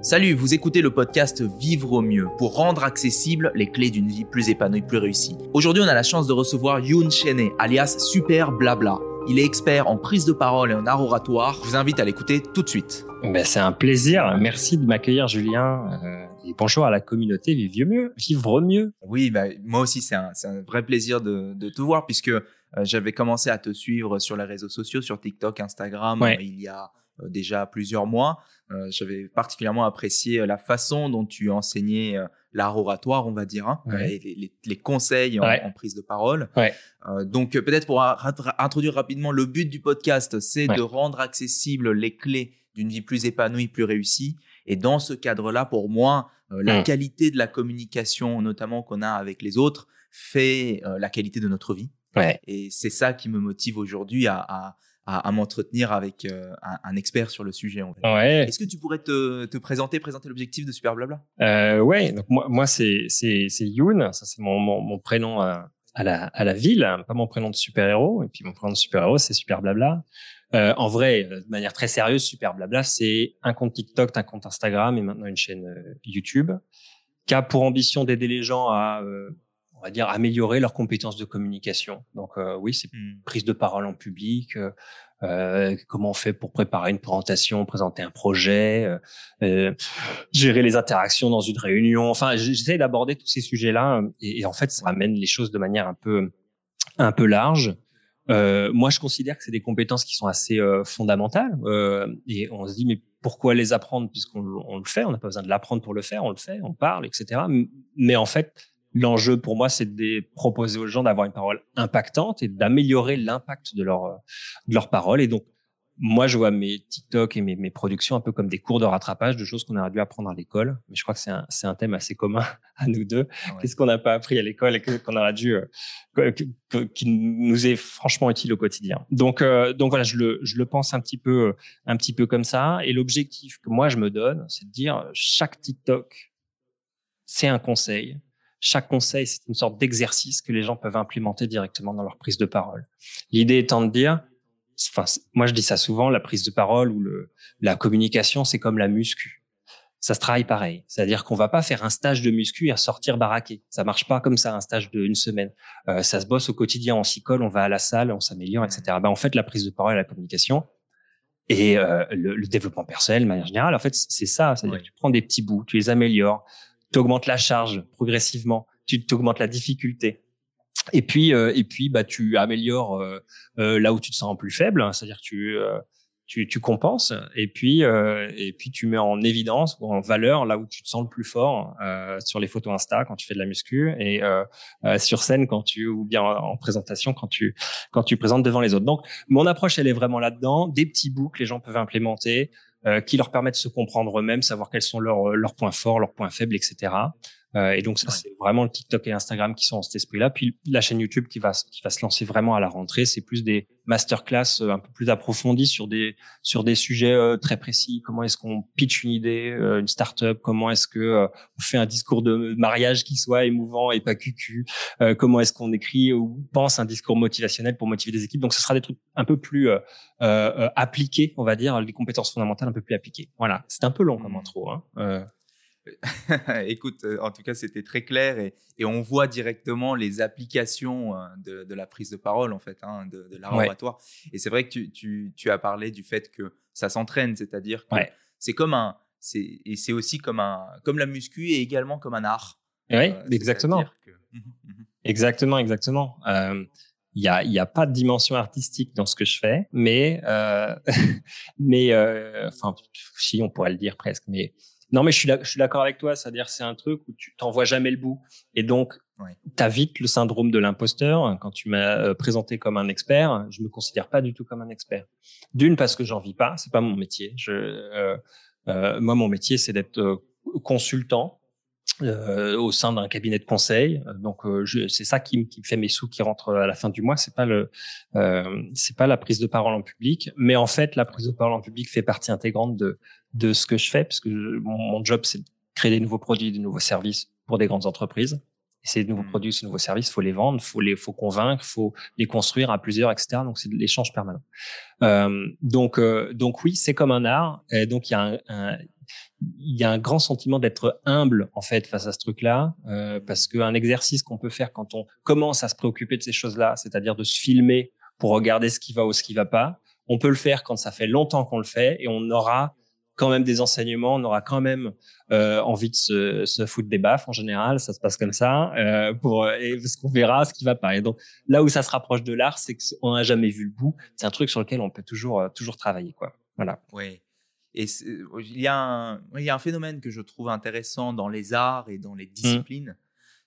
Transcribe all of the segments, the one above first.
Salut, vous écoutez le podcast Vivre au mieux pour rendre accessibles les clés d'une vie plus épanouie, plus réussie. Aujourd'hui, on a la chance de recevoir Yoon Chene, alias Super Blabla. Il est expert en prise de parole et en art oratoire. Je vous invite à l'écouter tout de suite. Ben, c'est un plaisir. Merci de m'accueillir, Julien. Euh, et bonjour à la communauté Vivre mieux. Vivre mieux. Oui, bah, moi aussi, c'est un, un, vrai plaisir de, de te voir puisque euh, j'avais commencé à te suivre sur les réseaux sociaux, sur TikTok, Instagram, Ouais. il y a déjà plusieurs mois. Euh, j'avais particulièrement apprécié euh, la façon dont tu enseignais euh, l'art oratoire, on va dire, hein, Ouais. et les, les- les conseils en, Ouais. en prise de parole. Ouais. Euh, donc euh, peut-être pour introduire rapidement le but du podcast, c'est de rendre accessibles les clés d'une vie plus épanouie, plus réussie. Et dans ce cadre-là, pour moi, euh, la Mm. qualité de la communication, notamment qu'on a avec les autres, fait euh, la qualité de notre vie. Et c'est ça qui me motive aujourd'hui à, à, à, à m'entretenir avec euh, un, un expert sur le sujet. en fait. Ouais. Est-ce que tu pourrais te, te présenter, présenter l'objectif de Super Blabla? Euh, ouais. Donc moi, moi c'est c'est c'est Yoon. Ça c'est mon, mon mon prénom à, à la à la ville, pas mon prénom de super héros. Et puis mon prénom de super héros, c'est Super Blabla. Euh, en vrai, euh, de manière très sérieuse, Super Blabla, c'est un compte TikTok, un compte Instagram et maintenant une chaîne euh, YouTube qui a pour ambition d'aider les gens à, euh, on va dire, améliorer leurs compétences de communication. Donc euh, oui, c'est prise de parole en public, euh, euh, comment on fait pour préparer une présentation, présenter un projet, euh, euh, gérer les interactions dans une réunion. Enfin, j'essaie d'aborder tous ces sujets-là euh, et, et en fait, ça amène les choses de manière un peu un peu large. Euh, moi, je considère que c'est des compétences qui sont assez euh, fondamentales euh, et on se dit mais pourquoi les apprendre puisqu'on on le fait, on n'a pas besoin de l'apprendre pour le faire, on le fait, on parle, etc. Mais en fait, l'enjeu pour moi, c'est de proposer aux gens d'avoir une parole impactante et d'améliorer l'impact de leur de leur parole. Et donc, moi, je vois mes TikTok et mes, mes productions un peu comme des cours de rattrapage de choses qu'on aurait dû apprendre à l'école. Mais je crois que c'est un, c'est un thème assez commun à nous deux. Ouais. Qu'est-ce qu'on n'a pas appris à l'école et que- qu'on aurait dû, euh, qui nous est franchement utile au quotidien? Donc, euh, donc voilà, je le, je le pense un petit peu, un petit peu comme ça. Et l'objectif que moi je me donne, c'est de dire chaque TikTok, c'est un conseil. Chaque conseil, c'est une sorte d'exercice que les gens peuvent implémenter directement dans leur prise de parole. L'idée étant de dire, enfin, moi je dis ça souvent, la prise de parole ou le, la communication, c'est comme la muscu. Ça se travaille pareil. C'est-à-dire qu'on va pas faire un stage de muscu et sortir baraqué. Ça marche pas comme ça, un stage d'une semaine. Euh, ça se bosse au quotidien, on s'y colle, on va à la salle, on s'améliore, etc. Ben, en fait, la prise de parole et la communication et euh, le, le développement personnel, de manière générale, en fait, c'est ça. C'est-à-dire Ouais. que tu prends des petits bouts, tu les améliores, tu augmentes la charge progressivement, tu augmentes la difficulté. Et puis, euh, et puis, bah, tu améliores euh, euh, là où tu te sens plus faible, hein, c'est-à-dire tu, euh, tu, tu compenses, et puis, euh, et puis tu mets en évidence ou en valeur là où tu te sens le plus fort sur les photos Insta quand tu fais de la muscu et sur scène quand tu ou bien en, en présentation quand tu quand tu présentes devant les autres. Donc, mon approche elle est vraiment là-dedans, des petits bouts que les gens peuvent implémenter, qui leur permettent de se comprendre eux-mêmes, savoir quels sont leurs leurs points forts, leurs points faibles, etc. Euh, et donc ça, Ouais. c'est vraiment le TikTok et Instagram qui sont dans cet esprit-là. Puis la chaîne YouTube qui va qui va se lancer vraiment à la rentrée, c'est plus des masterclass euh, un peu plus approfondies sur des sur des sujets euh, très précis. Comment est-ce qu'on pitch une idée, euh, une startup? Comment est-ce que on fait un discours de mariage qui soit émouvant et pas cucu? Comment est-ce qu'on écrit ou pense un discours motivationnel pour motiver des équipes? Donc ce sera des trucs un peu plus euh, euh, euh, appliqués, on va dire, les compétences fondamentales un peu plus appliquées. Voilà, c'est un peu long comme Mhm. intro. Hein. Écoute, euh, en tout cas, c'était très clair et, et on voit directement les applications euh, de, de la prise de parole, en fait, hein, de, de l'art Ouais. oratoire. Et c'est vrai que tu, tu, tu as parlé du fait que ça s'entraîne, c'est-à-dire que Ouais. c'est comme un. Et c'est aussi comme, un, comme la muscu et également comme un art. oui, Euh, exactement. que- Mhm, mhm. Exactement, exactement. Euh, Il y a, y a pas de dimension artistique dans ce que je fais, mais, euh, mais, enfin, si on pourrait le dire presque, mais non, mais je suis, d'ac- je suis d'accord avec toi. C'est-à-dire, c'est un truc où tu t'en vois jamais le bout, et donc, Ouais. tu as vite le syndrome de l'imposteur. Quand tu m'as euh, présenté comme un expert, je me considère pas du tout comme un expert. D'une parce que j'en vis pas, c'est pas mon métier. Je, euh, euh, moi, mon métier, c'est d'être consultant euh, au sein d'un cabinet de conseil. Euh, Donc euh, c'est ça qui, me- qui me fait mes sous qui rentrent à la fin du mois. C'est pas le, euh, c'est pas la prise de parole en public, mais en fait la prise de parole en public fait partie intégrante de de ce que je fais, parce que je- mon, mon job c'est de créer des nouveaux produits, des nouveaux services pour des grandes entreprises. Et ces nouveaux Mhm. produits, ces nouveaux services, faut les vendre, faut les, faut convaincre, faut les construire à plusieurs, etc. Donc c'est de l'échange permanent. Euh, donc, euh, donc oui, c'est comme un art. Et donc il y a un, un- il y a un grand sentiment d'être humble en fait face à ce truc-là, euh, parce qu'un exercice qu'on peut faire quand on commence à se préoccuper de ces choses-là, c'est-à-dire de se filmer pour regarder ce qui va ou ce qui va pas, on peut le faire quand ça fait longtemps qu'on le fait et on aura quand même des enseignements, on aura quand même euh, envie de se, foutre des baffes en général, ça se passe comme ça, euh, pour et parce qu'on verra ce qui va pas. Et donc là où ça se rapproche de l'art, c'est qu'on n'a jamais vu le bout. C'est un truc sur lequel on peut toujours toujours travailler, quoi. Voilà. Oui. Et il y, a un, il y a un phénomène que je trouve intéressant dans les arts et dans les mmh. disciplines,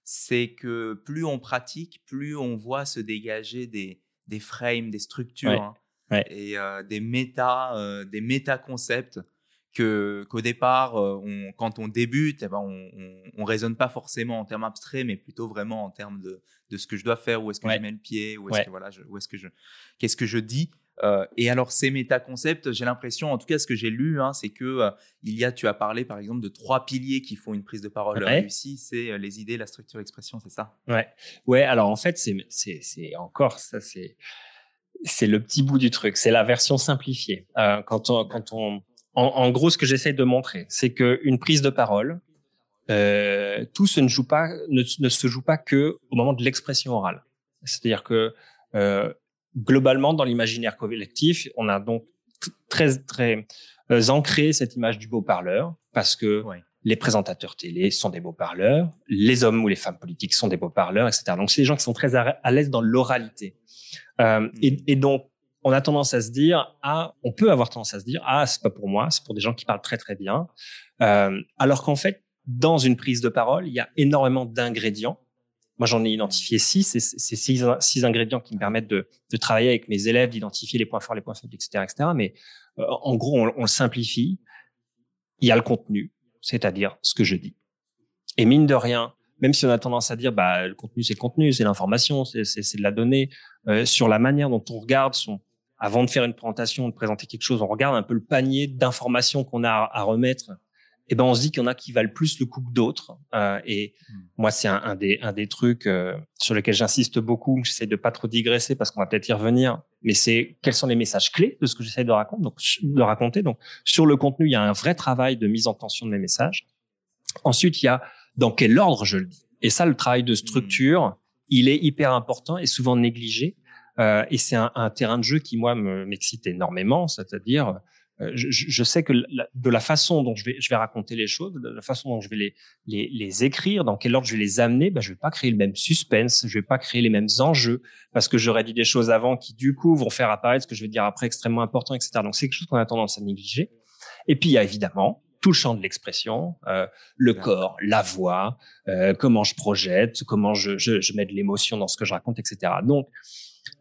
c'est que plus on pratique, plus on voit se dégager des, des frames, des structures hein, et euh, des méta, euh, des méta concepts que qu'au départ, euh, on, quand on débute, eh ben on, on, raisonne pas forcément en termes abstraits, mais plutôt vraiment en termes de, de ce que je dois faire, où est-ce que je mets le pied, où est-ce que voilà, où est-ce que je, qu'est-ce que je dis. Euh, et alors ces méta-concepts, j'ai l'impression, en tout cas ce que j'ai lu, hein, c'est que euh, il y a, tu as parlé par exemple de trois piliers qui font une prise de parole réussie, c'est les idées, la structure, l'expression, c'est ça? Ouais, ouais. Alors en fait, c'est, encore ça, c'est, c'est le petit bout du truc, c'est la version simplifiée. quand on, quand on en, gros, ce que j'essaie de montrer, c'est qu'une prise de parole, euh, tout ne joue pas, ne, se joue pas que au moment de l'expression orale. C'est-à-dire que euh, globalement, dans l'imaginaire collectif, on a donc très très euh, ancré cette image du beau parleur parce que les présentateurs télé sont des beaux parleurs, les hommes ou les femmes politiques sont des beaux parleurs, etc. Donc c'est des gens qui sont très à, l'aise dans l'oralité. Euh, et, et, donc on a tendance à se dire ah on peut avoir tendance à se dire ah c'est pas pour moi c'est pour des gens qui parlent très très bien euh, alors qu'en fait dans une prise de parole il y a énormément d'ingrédients moi j'en ai identifié six. C'est six, six ingrédients qui me permettent de, de travailler avec mes élèves d'identifier les points forts les points faibles etc etc mais euh, en gros on, on le simplifie. Il y a le contenu c'est-à-dire ce que je dis. Et mine de rien même si on a tendance à dire bah le contenu c'est le contenu c'est l'information c'est de la donnée euh, sur la manière dont on regarde son avant de faire une présentation, de présenter quelque chose, on regarde un peu le panier d'informations qu'on a à remettre. Et ben on se dit qu'il y en a qui valent plus le coup que d'autres. Euh, et hmm. moi, c'est un, un, des, un des trucs euh, sur lesquels j'insiste beaucoup. J'essaie de pas trop digresser parce qu'on va peut-être y revenir. Mais c'est quels sont les messages clés de ce que j'essaie de raconter. Donc, de raconter. Donc, sur le contenu, il y a un vrai travail de mise en tension de mes messages. Ensuite, il y a dans quel ordre je le dis. Et ça, le travail de structure, hmm. il est hyper important et souvent négligé. Euh, et c'est un, un, terrain de jeu qui, moi, m'excite énormément. C'est-à-dire, je, je, sais que de la façon dont je vais, je vais raconter les choses, de la façon dont je vais les, les, les écrire, dans quel ordre je vais les amener, ben, je vais pas créer le même suspense, je vais pas créer les mêmes enjeux, parce que j'aurais dit des choses avant qui, du coup, vont faire apparaître ce que je vais dire après extrêmement important, etc. Donc, c'est quelque chose qu'on a tendance à négliger. Et puis, il y a évidemment tout le champ de l'expression, euh, le corps, la voix, euh, comment je projette, comment je, je, je mets de l'émotion dans ce que je raconte, etc. Donc,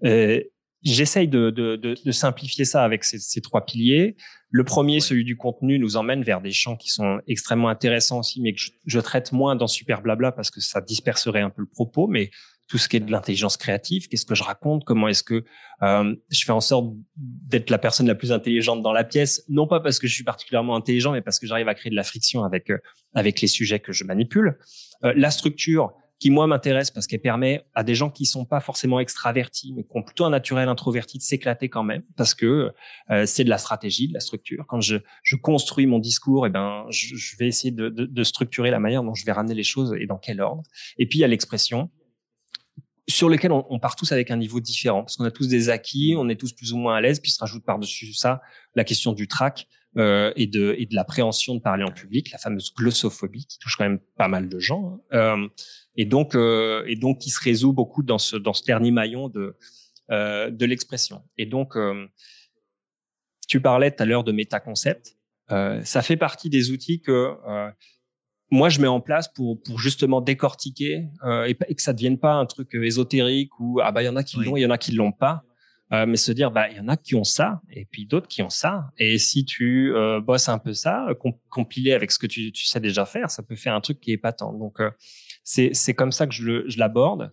euh, J'essaye de, de, de, de, simplifier ça avec ces, ces, trois piliers. Le premier, celui du contenu, nous emmène vers des champs qui sont extrêmement intéressants aussi, mais que je, je, traite moins dans Super Blabla parce que ça disperserait un peu le propos. Mais tout ce qui est de l'intelligence créative, qu'est-ce que je raconte, comment est-ce que euh, je fais en sorte d'être la personne la plus intelligente dans la pièce, non pas parce que je suis particulièrement intelligent, mais parce que j'arrive à créer de la friction avec euh, avec les sujets que je manipule. Euh, la structure, qui moi m'intéresse parce qu'elle permet à des gens qui sont pas forcément extravertis mais qui ont plutôt un naturel introverti de s'éclater quand même parce que euh, c'est de la stratégie, de la structure. Quand je, je construis mon discours, et eh ben je, je vais essayer de, de, de, structurer la manière dont je vais ramener les choses et dans quel ordre. Et puis il y a l'expression sur lequel on, on, part tous avec un niveau différent parce qu'on a tous des acquis, on est tous plus ou moins à l'aise, puis se rajoute par-dessus ça la question du trac euh, et de et de l'appréhension de parler en public, la fameuse glossophobie qui touche quand même pas mal de gens. Hein. Euh, et donc euh, et donc qui se résout beaucoup dans ce dans ce dernier maillon de euh, de l'expression. Et donc euh, tu parlais tout à l'heure de métaconcept. Euh, ça fait partie des outils que moi je mets en place pour pour justement décortiquer et, et, que ça devienne pas un truc ésotérique ou ah bah il y en a qui l'ont, il y en a qui l'ont pas. Euh, mais se dire bah il y en a qui ont ça et puis d'autres qui ont ça. Et si tu euh, bosses un peu ça compiler avec ce que tu, tu, sais déjà faire ça peut faire un truc qui est patent. Donc euh, c'est c'est comme ça que je, je l'aborde.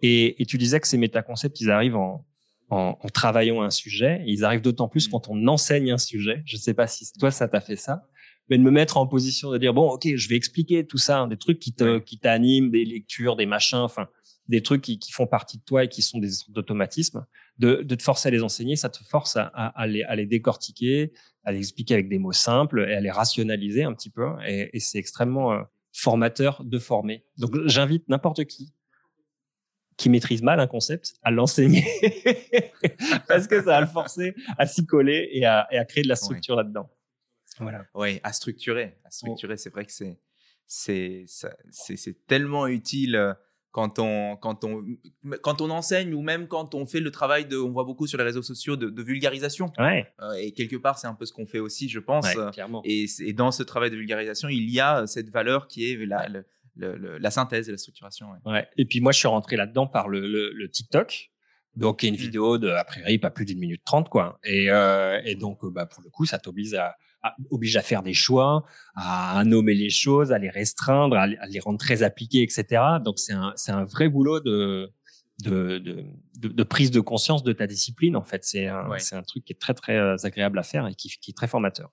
Et, et tu disais que ces métaconcepts ils arrivent en, en, en travaillant un sujet. Ils arrivent d'autant plus mmh. quand on enseigne un sujet. Je sais pas si toi ça t'a fait ça. Mais de me mettre en position de dire bon ok je vais expliquer tout ça hein, des trucs qui te qui t'animent des lectures des machins enfin des trucs qui, qui, font partie de toi et qui sont des d'automatismes de, de te forcer à les enseigner, ça te force à, à, les, à les décortiquer, à les expliquer avec des mots simples et à les rationaliser un petit peu. Et, et c'est extrêmement euh, formateur de former. Donc j'invite n'importe qui qui maîtrise mal un concept à l'enseigner parce que ça va le forcer à s'y coller et à, et créer de la structure là-dedans. Voilà. Oui, à structurer. À structurer, c'est vrai que c'est c'est c'est tellement utile euh, quand on, quand, on, quand on enseigne ou même quand on fait le travail de, on voit beaucoup sur les réseaux sociaux de, vulgarisation. Ouais. Euh, et quelque part, c'est un peu ce qu'on fait aussi, je pense. Ouais, clairement. Et, et, dans ce travail de vulgarisation, il y a cette valeur qui est la, la synthèse et la structuration. Ouais. Et puis moi, je suis rentré là-dedans par le, le, TikTok. Donc, une mmh. vidéo de, a priori, pas plus d'une minute trente, quoi. Et, euh, et donc, bah, pour le coup, ça t'oblige à, oblige à faire des choix, à, nommer les choses, à les restreindre, à, les rendre très appliquées, etc. Donc c'est un, c'est un vrai boulot de, de, de, de, prise de conscience de ta discipline. En fait, c'est un, c'est un truc qui est très très euh, agréable à faire et qui, qui est très formateur.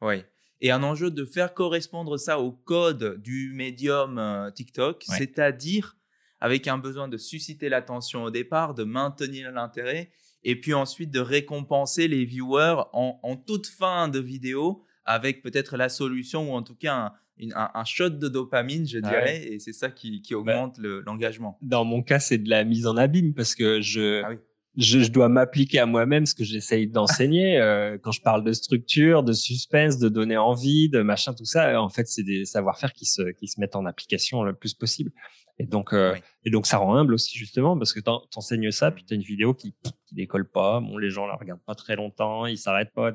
Oui. Et un enjeu de faire correspondre ça au code du médium euh, TikTok, c'est-à-dire avec un besoin de susciter l'attention au départ, de maintenir l'intérêt et puis ensuite de récompenser les viewers en, toute fin de vidéo avec peut-être la solution ou en tout cas un, un, shot de dopamine, je dirais, et c'est ça qui, qui bah, augmente l'engagement. Dans mon cas, c'est de la mise en abîme parce que je, ah je, je, dois m'appliquer à moi-même ce que j'essaye d'enseigner. euh, quand je parle de structure, de suspense, de donner envie, de machin, tout ça, en fait, c'est des savoir-faire qui se, qui se mettent en application le plus possible. Et donc, euh, et donc, ça rend humble aussi justement parce que t'enseignes ça, puis t'as une vidéo qui, qui décolle pas. Bon, les gens la regardent pas très longtemps, ils s'arrêtent pas.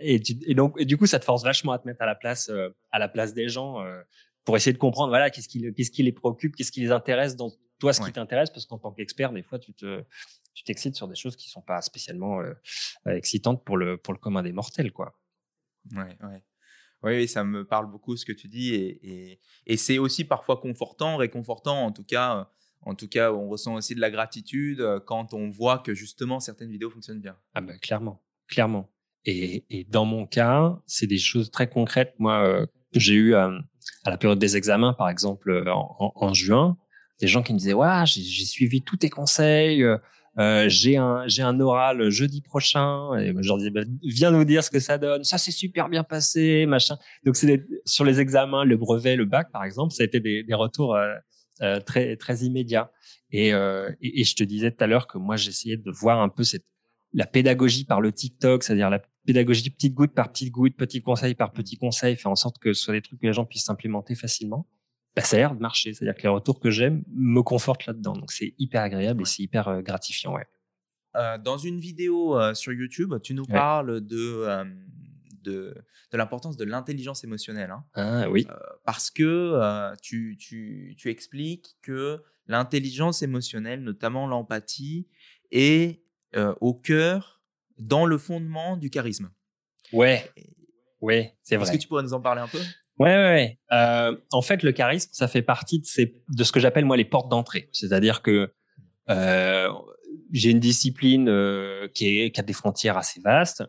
Et, et donc, et du coup, ça te force vachement à te mettre à la place, euh, à la place des gens euh, pour essayer de comprendre, voilà, qu'est-ce qui, qu'est-ce qui les préoccupe, qu'est-ce qui les intéresse dans toi, ce qui t'intéresse, parce qu'en tant qu'expert, des fois, tu te, tu t'excites sur des choses qui sont pas spécialement excitantes pour le, pour le commun des mortels, quoi. Ouais, ouais. Oui, ça me parle beaucoup ce que tu dis et, et, c'est aussi parfois confortant, réconfortant en tout cas. En tout cas, on ressent aussi de la gratitude euh, quand on voit que justement certaines vidéos fonctionnent bien. Ah ben clairement, clairement. Et, et dans mon cas, c'est des choses très concrètes. Moi, euh, que j'ai eu à, la période des examens, par exemple, en, en, juin, des gens qui me disaient ouais, j'ai suivi tous tes conseils. Euh, j'ai un j'ai un oral jeudi prochain et je leur dis bah, viens nous dire ce que ça donne. Ça s'est super bien passé machin. Donc c'est sur les examens le brevet le bac par exemple ça a été des, des retours euh, euh très très immédiats. Et, euh, et, je te disais tout à l'heure que moi j'essayais de voir un peu cette la pédagogie par le TikTok c'est-à-dire la pédagogie petite goutte par petite goutte petit conseil par petit conseil faire en sorte que ce soit des trucs que les gens puissent s'implémenter facilement bah, ça a l'air de marcher. C'est-à-dire que les retours que j'aime me confortent là-dedans. Donc c'est hyper agréable et c'est hyper euh, gratifiant. Ouais. Euh, dans une vidéo euh, sur YouTube, tu nous parles de, de, de l'importance de l'intelligence émotionnelle. Hein. Ah oui. parce que tu, tu, tu expliques que l'intelligence émotionnelle, notamment l'empathie, est au cœur, dans le fondement du charisme. Ouais. Ouais, c'est vrai. Est-ce que tu pourrais nous en parler un peu? Ouais, ouais. Euh, en fait, le charisme, ça fait partie de, ces, de ce que j'appelle moi les portes d'entrée. C'est-à-dire que euh, j'ai une discipline euh, qui, est, qui a des frontières assez vastes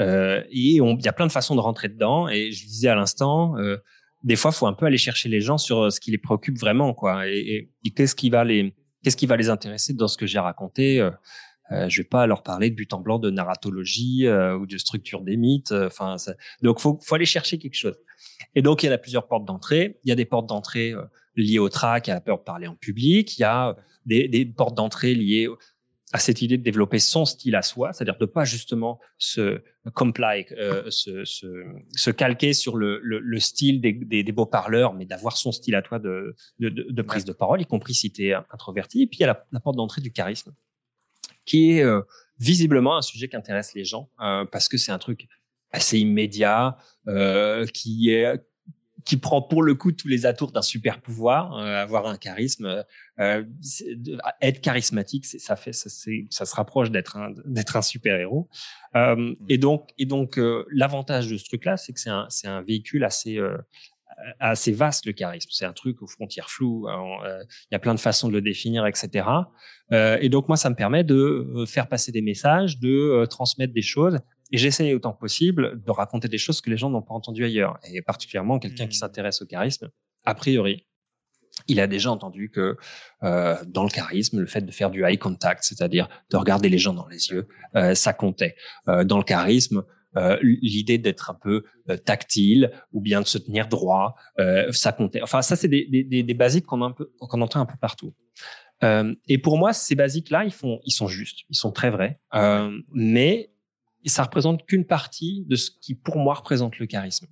euh, et il y a plein de façons de rentrer dedans. Et je disais à l'instant, euh, des fois, faut un peu aller chercher les gens sur euh, ce qui les préoccupe vraiment, quoi. Et, et, qu'est-ce qui va les qu'est-ce qui va les intéresser dans ce que j'ai raconté euh, je vais pas leur parler de but en blanc de narratologie euh, ou de structure des mythes. Euh, enfin, donc faut, faut aller chercher quelque chose. Et donc il y a plusieurs portes d'entrée. Il y a des portes d'entrée liées au trac, à la peur de parler en public. Il y a des, des portes d'entrée liées à cette idée de développer son style à soi, c'est-à-dire de pas justement se comply, euh, se, se, se, calquer sur le, le, le style des, des, beaux parleurs, mais d'avoir son style à toi de, de, de, prise de parole, y compris si tu es introverti. Et puis il y a la porte d'entrée du charisme qui est euh, visiblement un sujet qui intéresse les gens euh, parce que c'est un truc assez immédiat euh, qui est qui prend pour le coup tous les atours d'un super pouvoir, avoir un charisme, être charismatique, ça fait, ça, ça se rapproche d'être un d'être un super héros. et donc et donc l'avantage de ce truc-là, c'est que c'est un c'est un véhicule assez assez vaste le charisme. C'est un truc aux frontières floues. Euh, il y a plein de façons de le définir, etc. Euh, et donc moi, ça me permet de euh, faire passer des messages, de transmettre des choses. Et j'essaye autant que possible de raconter des choses que les gens n'ont pas entendues ailleurs. Et particulièrement quelqu'un qui mmh. s'intéresse au charisme, a priori, il a déjà entendu que euh, dans le charisme, le fait de faire du eye contact, c'est-à-dire de regarder les gens dans les yeux, euh, ça comptait. Euh, dans le charisme, euh, l'idée d'être un peu euh, tactile ou bien de se tenir droit, euh, ça comptait. Enfin, ça, c'est des, des, des basiques qu'on qu'on entend un peu partout. et pour moi, ces basiques-là, ils font, ils sont justes, ils sont très vrais, mais ça représente qu'une partie de ce qui, pour moi, représente le charisme.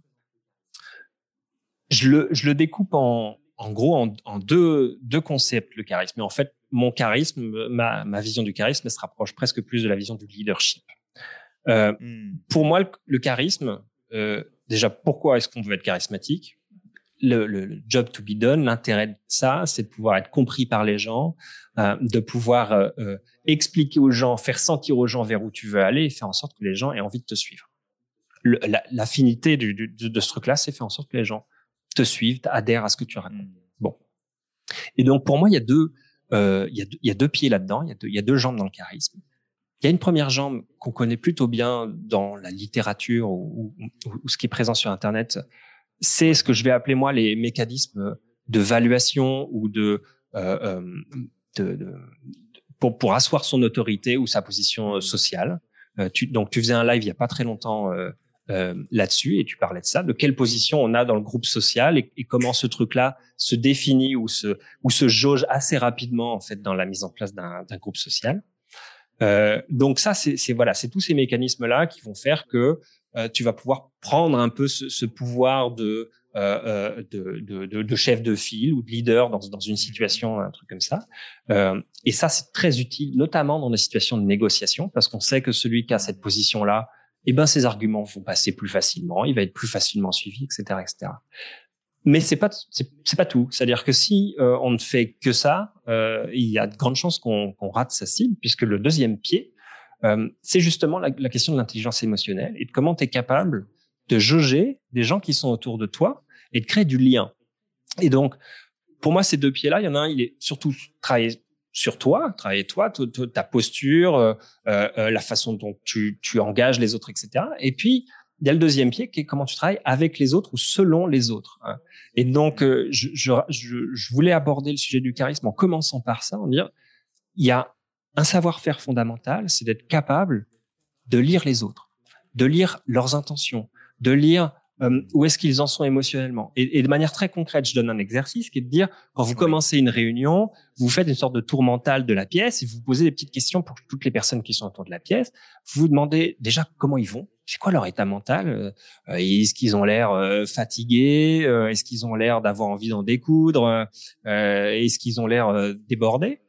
Je le, je le découpe en, en gros en, en, deux, deux concepts, le charisme. Mais en fait, mon charisme, ma, ma vision du charisme se rapproche presque plus de la vision du leadership. Euh, hmm. Pour moi, le, charisme, euh, déjà, pourquoi est-ce qu'on veut être charismatique? Le, le, job to be done, l'intérêt de ça, c'est de pouvoir être compris par les gens, euh, de pouvoir expliquer aux gens, faire sentir aux gens vers où tu veux aller et faire en sorte que les gens aient envie de te suivre. L'affinité la, de, ce truc-là, c'est faire en sorte que les gens te suivent, adhèrent à ce que tu racontes. Hmm. Bon. Et donc, pour moi, il y a deux, il, y a deux il y a deux pieds là-dedans, il, il y a deux jambes dans le charisme. Il y a une première jambe qu'on connaît plutôt bien dans la littérature ou, ce qui est présent sur Internet. C'est ce que je vais appeler moi les mécanismes de valuation ou de, euh, euh de, de pour, pour asseoir son autorité ou sa position sociale. Euh, donc tu faisais un live il y a pas très longtemps euh, euh, là-dessus et tu parlais de ça, de quelle position on a dans le groupe social et, et comment ce truc-là se définit ou se ou se jauge assez rapidement en fait dans la mise en place d'un groupe social. Euh, donc ça, c'est voilà, c'est tous ces mécanismes-là qui vont faire que euh, tu vas pouvoir prendre un peu ce, ce pouvoir de, euh, euh de, de, de, chef de file ou de leader dans, dans une situation, un truc comme ça. Euh, et ça, c'est très utile, notamment dans des situations de négociation, parce qu'on sait que celui qui a cette position-là, eh ben, ses arguments vont passer plus facilement, il va être plus facilement suivi, etc., etc. Mais c'est pas c'est pas tout. C'est-à-dire que si euh, on ne fait que ça, euh, il y a de grandes chances qu'on rate sa cible, puisque le deuxième pied, euh, c'est justement la, question de l'intelligence émotionnelle et de comment tu es capable de jauger des gens qui sont autour de toi et de créer du lien. Et donc, pour moi, ces deux pieds-là, il y en a un, il est surtout travailler sur toi, travailler toi, ta posture, la façon dont tu, tu engages les autres, etc. Et puis, il y a le deuxième pied qui est comment tu travailles avec les autres ou selon les autres. Hein. Et donc, euh, je, je, je, voulais aborder le sujet du charisme en commençant par ça, en dire, il y a un savoir-faire fondamental, c'est d'être capable de lire les autres, de lire leurs intentions, de lire euh, où est-ce qu'ils en sont émotionnellement. Et, et, de manière très concrète, je donne un exercice qui est de dire, quand vous commencez une réunion, vous faites une sorte de tour mental de la pièce et vous posez des petites questions pour toutes les personnes qui sont autour de la pièce. Vous vous demandez déjà comment ils vont, c'est quoi leur état mental euh, Est-ce qu'ils ont l'air euh, fatigués Est-ce qu'ils ont l'air d'avoir envie d'en découdre Est-ce qu'ils ont l'air débordés?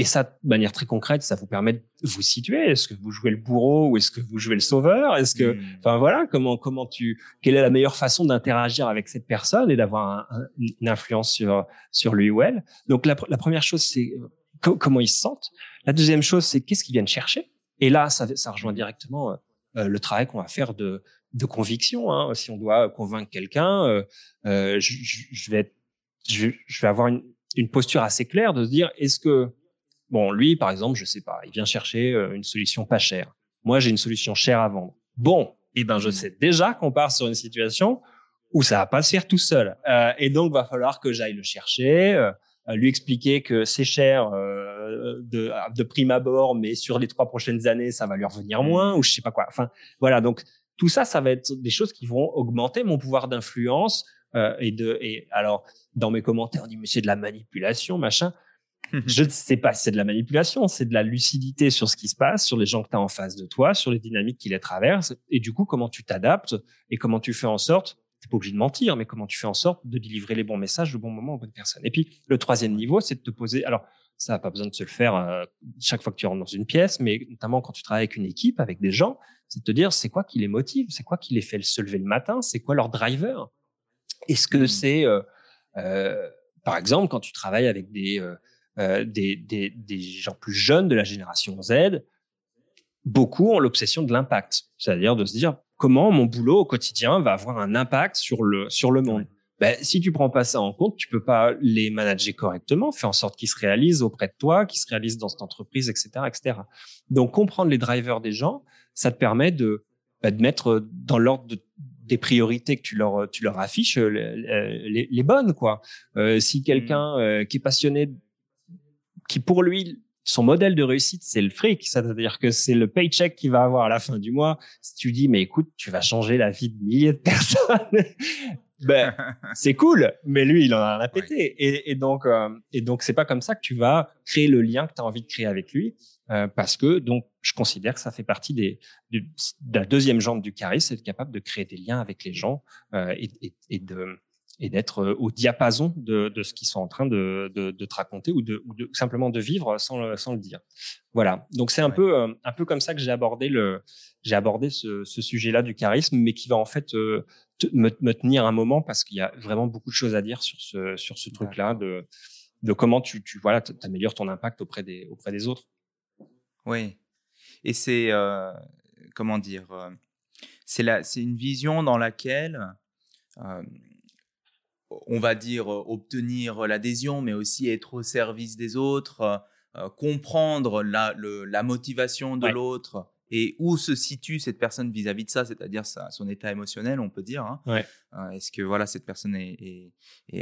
Et ça, de manière très concrète, ça vous permet de vous situer. Est-ce que vous jouez le bourreau ou est-ce que vous jouez le sauveur? Est-ce que, hmm. enfin voilà, comment comment tu, quelle est la meilleure façon d'interagir avec cette personne et d'avoir une influence sur sur lui ou elle? Donc la, la première chose, c'est euh, comment ils se sentent? La deuxième chose, c'est qu'est-ce qu'ils viennent chercher? Et là, ça, ça rejoint directement euh, euh, le travail qu'on va faire de de conviction. Hein. Si on doit convaincre quelqu'un, euh, euh, je, je, vais je, je vais avoir une, une posture assez claire de se dire est-ce que Bon, lui, par exemple, je sais pas, il vient chercher euh, une solution pas chère. Moi, j'ai une solution chère à vendre. Bon, eh ben, je sais déjà qu'on part sur une situation où ça va pas se faire tout seul. Euh, et donc, va falloir que j'aille le chercher, euh, lui expliquer que c'est cher euh, de, de prime abord, mais sur les trois prochaines années, ça va lui revenir moins, ou je sais pas quoi. Enfin, voilà. Donc, tout ça, ça va être des choses qui vont augmenter mon pouvoir d'influence. Euh, et de, et alors, dans mes commentaires, on dit mais c'est de la manipulation, machin. je ne sais pas si c'est de la manipulation, c'est de la lucidité sur ce qui se passe, sur les gens que tu as en face de toi, sur les dynamiques qui les traversent, et du coup, comment tu t'adaptes et comment tu fais en sorte, t'es pas obligé de mentir, mais comment tu fais en sorte de délivrer les bons messages au bon moment aux bonnes personnes. Et puis, le troisième niveau, c'est de te poser, alors, ça n'a pas besoin de se le faire euh, chaque fois que tu rentres dans une pièce, mais notamment quand tu travailles avec une équipe, avec des gens, c'est de te dire, c'est quoi qui les motive, c'est quoi qui les fait se lever le matin, c'est quoi leur driver? Est-ce que mmh. c'est, euh, euh, par exemple, quand tu travailles avec des des, des, des, gens plus jeunes de la génération Z, beaucoup ont l'obsession de l'impact, c'est-à-dire de se dire comment mon boulot au quotidien va avoir un impact sur le sur le monde. Ben, si tu prends pas ça en compte, tu peux pas les manager correctement, faire en sorte qu'ils se réalisent auprès de toi, qu'ils se réalisent dans cette entreprise, etc., etc. Donc comprendre les drivers des gens, ça te permet de, ben, de mettre dans l'ordre de, des priorités que tu leur tu leur affiches les, les, bonnes quoi. si quelqu'un mmh. qui est passionné, qui pour lui son modèle de réussite, c'est le fric. C'est-à-dire que c'est le paycheck qu'il va avoir à la fin du mois. Si tu dis, mais écoute, tu vas changer la vie de milliers de personnes, ben, c'est cool. Mais lui, il en a un pété. Et, et, donc, euh, et donc, c'est pas comme ça que tu vas créer le lien que tu as envie de créer avec lui. Euh, parce que, donc, je considère que ça fait partie des, de, la deuxième jambe du charisme, c'est être capable de créer des liens avec les gens euh, et, et, et de et d'être euh, au diapason de, de ce qu'ils sont en train de, de, de te raconter ou de, ou de simplement de vivre sans le, sans le dire. Voilà. Donc c'est un peu euh, un peu comme ça que j'ai abordé le j'ai abordé ce, ce sujet-là du charisme, mais qui va en fait euh, me, me, tenir un moment parce qu'il y a vraiment beaucoup de choses à dire sur ce sur ce truc-là de de comment tu tu voilà t'améliores ton impact auprès des auprès des autres. Oui. Et c'est euh, comment dire c'est la c'est une vision dans laquelle on va dire, euh, obtenir l'adhésion, mais aussi être au service des autres, euh, euh, comprendre la, la, motivation de l'autre et où se situe cette personne vis-à-vis de ça, c'est-à-dire son état émotionnel, on peut dire. Hein. Est-ce que voilà cette personne est,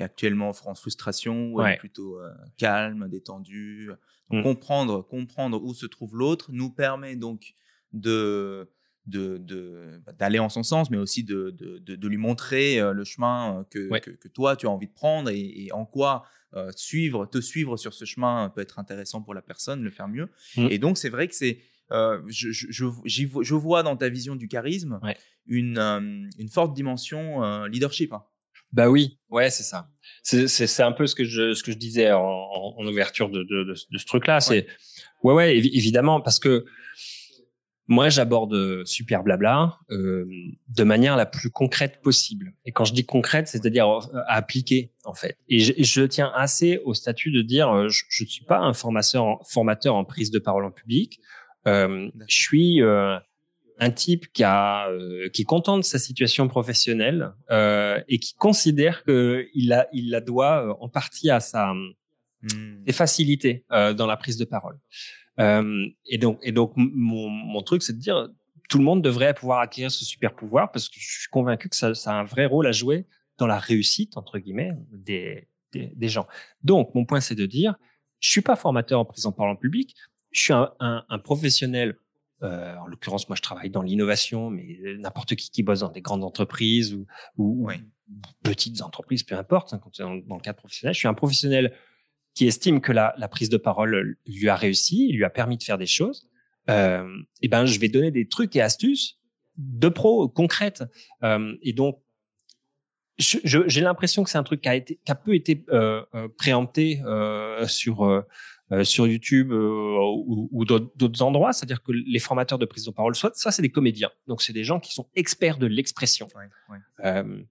actuellement en frustration ou est plutôt calme, détendue? Mmh. Comprendre, comprendre où se trouve l'autre nous permet donc de de, d'aller en son sens, mais aussi de, de, lui montrer euh, le chemin euh, que, que, toi, tu as envie de prendre et, en quoi euh, suivre, te suivre sur ce chemin peut être intéressant pour la personne, le faire mieux. Mmh. Et donc, c'est vrai que c'est, je, je, je, vois dans ta vision du charisme une, une forte dimension leadership. Hein. Bah oui, ouais, c'est ça. C'est, c'est, un peu ce que je, ce que je disais en, en, ouverture de, de, ce truc-là. C'est, ouais, ouais, évidemment, parce que moi, j'aborde super blabla euh, de manière la plus concrète possible. Et quand je dis concrète, c'est-à-dire euh, à appliquer en fait. Et je, je, tiens assez au statut de dire, euh, je ne suis pas un formateur en, formateur en prise de parole en public. Euh, je suis euh, un type qui a qui est content de sa situation professionnelle et qui considère que il a il la doit en partie à sa mmh. ses facilités dans la prise de parole. Euh, et donc, et donc mon, mon truc, c'est de dire, tout le monde devrait pouvoir acquérir ce super pouvoir parce que je suis convaincu que ça, ça a un vrai rôle à jouer dans la réussite entre guillemets des, des, des gens. Donc, mon point, c'est de dire, je suis pas formateur en prise en parlant public, je suis un, un, un professionnel. Euh, en l'occurrence, moi, je travaille dans l'innovation, mais n'importe qui qui bosse dans des grandes entreprises ou, ou, petites entreprises, peu importe, hein, dans, le cadre professionnel, je suis un professionnel qui estime que la, la, prise de parole lui a réussi, lui a permis de faire des choses, euh, et ben je vais donner des trucs et astuces de pro concrètes. Euh, et donc j'ai l'impression que c'est un truc qui a été, qui a peu été euh, euh préempté euh, sur euh, sur YouTube ou, ou d'autres endroits. C'est-à-dire que les formateurs de prise de parole, soit ça c'est des comédiens, donc c'est des gens qui sont experts de l'expression. Ouais, ouais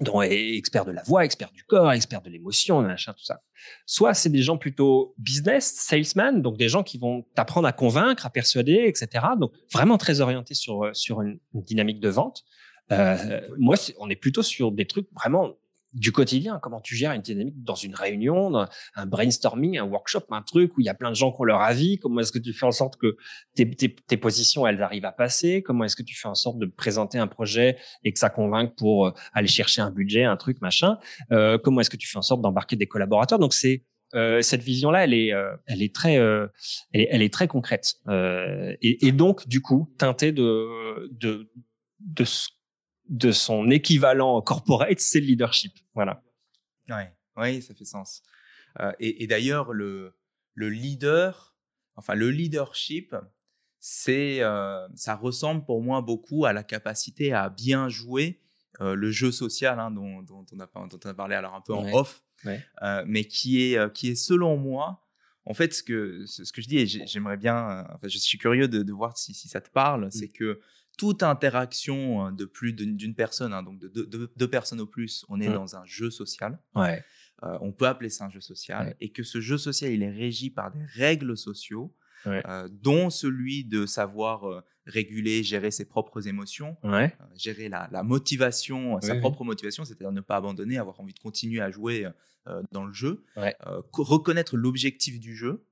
dont est expert de la voix, expert du corps, expert de l'émotion, machin, tout ça. Soit c'est des gens plutôt business, salesman, donc des gens qui vont t'apprendre à convaincre, à persuader, etc. Donc vraiment très orientés sur sur une, dynamique de vente. Euh, moi, on est plutôt sur des trucs vraiment du quotidien, comment tu gères une dynamique dans une réunion, un brainstorming, un workshop, un truc où il y a plein de gens qui ont leur avis, comment est-ce que tu fais en sorte que tes, tes, tes positions, elles arrivent à passer, comment est-ce que tu fais en sorte de présenter un projet et que ça convainque pour euh, aller chercher un budget, un truc, machin, euh, comment est-ce que tu fais en sorte d'embarquer des collaborateurs? Donc c'est euh, cette vision-là, elle est, euh, elle très, elle est, elle, est, très concrète. Et, et, donc du coup teintée de, de, de ce de son équivalent corporate, c'est le leadership. Voilà. Ouais, oui, ça fait sens. Euh, et, d'ailleurs, le, le leader, enfin le leadership, c'est, euh, ça ressemble pour moi beaucoup à la capacité à bien jouer euh, le jeu social hein, dont, dont, on a, dont, on a, parlé alors un peu en off, mais qui est, qui est selon moi en fait, ce que, ce que je dis, et j'aimerais bien, enfin, je suis curieux de, de voir si, si, ça te parle, mmh. c'est que toute interaction de plus d'une personne, hein, donc de deux personnes au plus, on est mmh. dans un jeu social. Ouais. Euh, on peut appeler ça un jeu social, et que ce jeu social, il est régi par des règles sociaux, euh, dont celui de savoir euh, réguler, gérer ses propres émotions, gérer la, la motivation, sa propre motivation, c'est-à-dire ne pas abandonner, avoir envie de continuer à jouer dans le jeu, reconnaître l'objectif du jeu,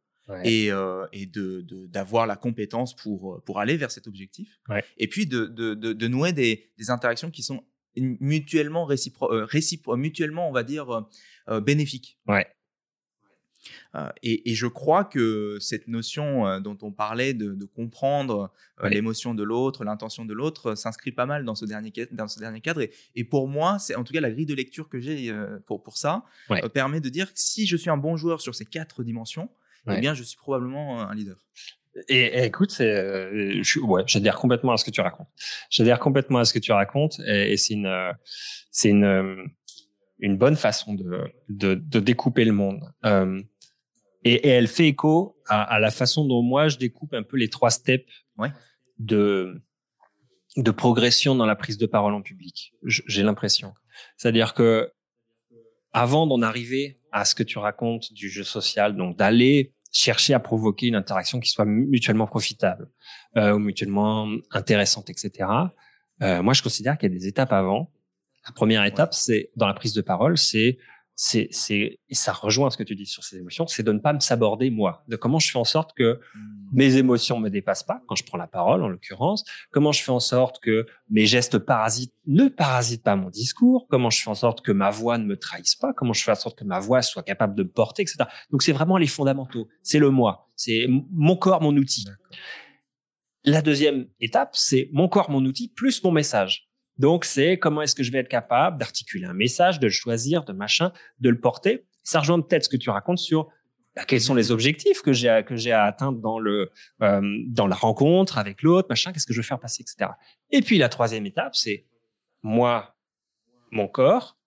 et, euh, et de d'avoir la compétence pour, pour aller vers cet objectif. Et puis de, de, de, nouer des, des, interactions qui sont mutuellement récipro récipro mutuellement, on va dire, bénéfiques. Ouais. Et, et, je crois que cette notion dont on parlait de, de comprendre l'émotion de l'autre, l'intention de l'autre, s'inscrit pas mal dans ce dernier, dans ce dernier cadre. Et, et pour moi, c'est en tout cas la grille de lecture que j'ai pour, pour ça, permet de dire que si je suis un bon joueur sur ces quatre dimensions, eh bien, je suis probablement un leader. Et, écoute, c'est, je, ouais, j'adhère complètement à ce que tu racontes. J'adhère complètement à ce que tu racontes, et, et c'est une, c'est une, une bonne façon de, de, de découper le monde. Euh, et, et, elle fait écho à, à, la façon dont moi je découpe un peu les trois steps ouais. de, de progression dans la prise de parole en public. J'ai l'impression. C'est-à-dire que avant d'en arriver à ce que tu racontes du jeu social, donc d'aller chercher à provoquer une interaction qui soit mutuellement profitable euh, ou mutuellement intéressante, etc. Euh, moi, je considère qu'il y a des étapes avant. La première étape, c'est dans la prise de parole, c'est c'est, c'est, et ça rejoint ce que tu dis sur ces émotions, c'est de ne pas me saborder moi, de comment je fais en sorte que mmh. mes émotions me dépassent pas quand je prends la parole, en l'occurrence, comment je fais en sorte que mes gestes parasites ne parasitent pas mon discours, comment je fais en sorte que ma voix ne me trahisse pas, comment je fais en sorte que ma voix soit capable de me porter, etc. Donc c'est vraiment les fondamentaux, c'est le moi, c'est mon corps, mon outil. La deuxième étape, c'est mon corps, mon outil, plus mon message. Donc, c'est comment est-ce que je vais être capable d'articuler un message, de le choisir, de machin, de le porter. Ça rejoint peut-être ce que tu racontes sur bah, quels sont les objectifs que j'ai à, que j'ai à atteindre dans le euh, dans la rencontre avec l'autre, machin. Qu'est-ce que je veux faire passer, etc. Et puis la troisième étape, c'est moi, mon corps,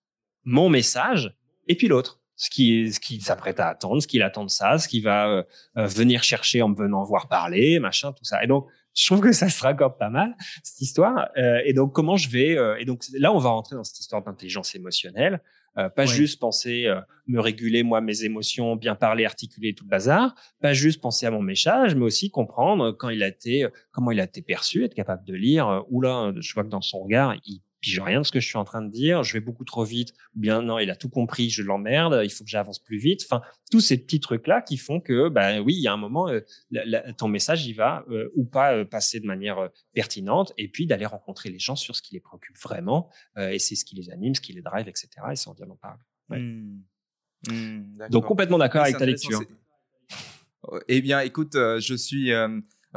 mon message, et puis l'autre ce qui, ce qui s'apprête à attendre, ce qu'il attend de ça, ce qui va euh, euh, venir chercher en me venant voir parler, machin, tout ça. Et donc, je trouve que ça se raccorde pas mal cette histoire. Euh, et donc, comment je vais Et donc là, on va rentrer dans cette histoire d'intelligence émotionnelle. pas juste penser me réguler moi mes émotions, bien parler, articuler tout le bazar. Pas juste penser à mon message, mais aussi comprendre quand il a été, comment il a été perçu, être capable de lire. Oula, je vois que dans son regard, il j'ai rien de ce que je suis en train de dire, je vais beaucoup trop vite, ou bien non, il a tout compris, je l'emmerde, il faut que j'avance plus vite. Enfin, tous ces petits trucs-là qui font que, ben oui, il y a un moment, euh, ton message, il va euh, ou pas euh, passer de manière pertinente, et puis d'aller rencontrer les gens sur ce qui les préoccupe vraiment, et c'est ce qui les anime, ce qui les drive, etc. Et sans dire en parle. Mmh. Mmh, Donc complètement d'accord avec ta lecture. Eh bien, écoute, je suis bah,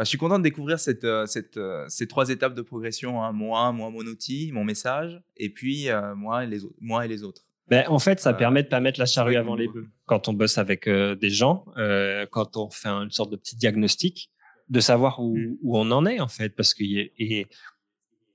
je suis content de découvrir cette, euh, cette, euh, ces trois étapes de progression. Hein. Moi, moi, mon outil, mon message, et puis euh, moi, et les autres, moi et les autres. Ben, en fait, ça permet de pas mettre la charrue avant les bœufs. Quand on bosse avec des gens, quand on fait une sorte de petit diagnostic, de savoir où, où on en est en fait, parce que et,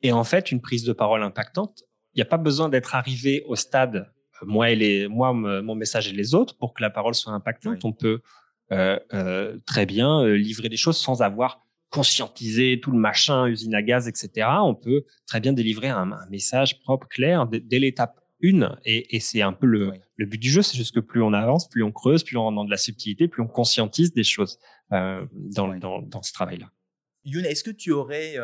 et en fait, une prise de parole impactante, il n'y a pas besoin d'être arrivé au stade moi et les moi mon message et les autres pour que la parole soit impactante. On peut euh, euh, très bien euh, livrer des choses sans avoir conscientisé tout le machin, usine à gaz, etc. On peut très bien délivrer un, message propre, clair, dès, l'étape une. Et, et c'est un peu le, le, but du jeu, c'est juste que plus on avance, plus on creuse, plus on rentre dans de la subtilité, plus on conscientise des choses euh, dans, dans, dans, ce travail-là. Youn, est-ce que tu aurais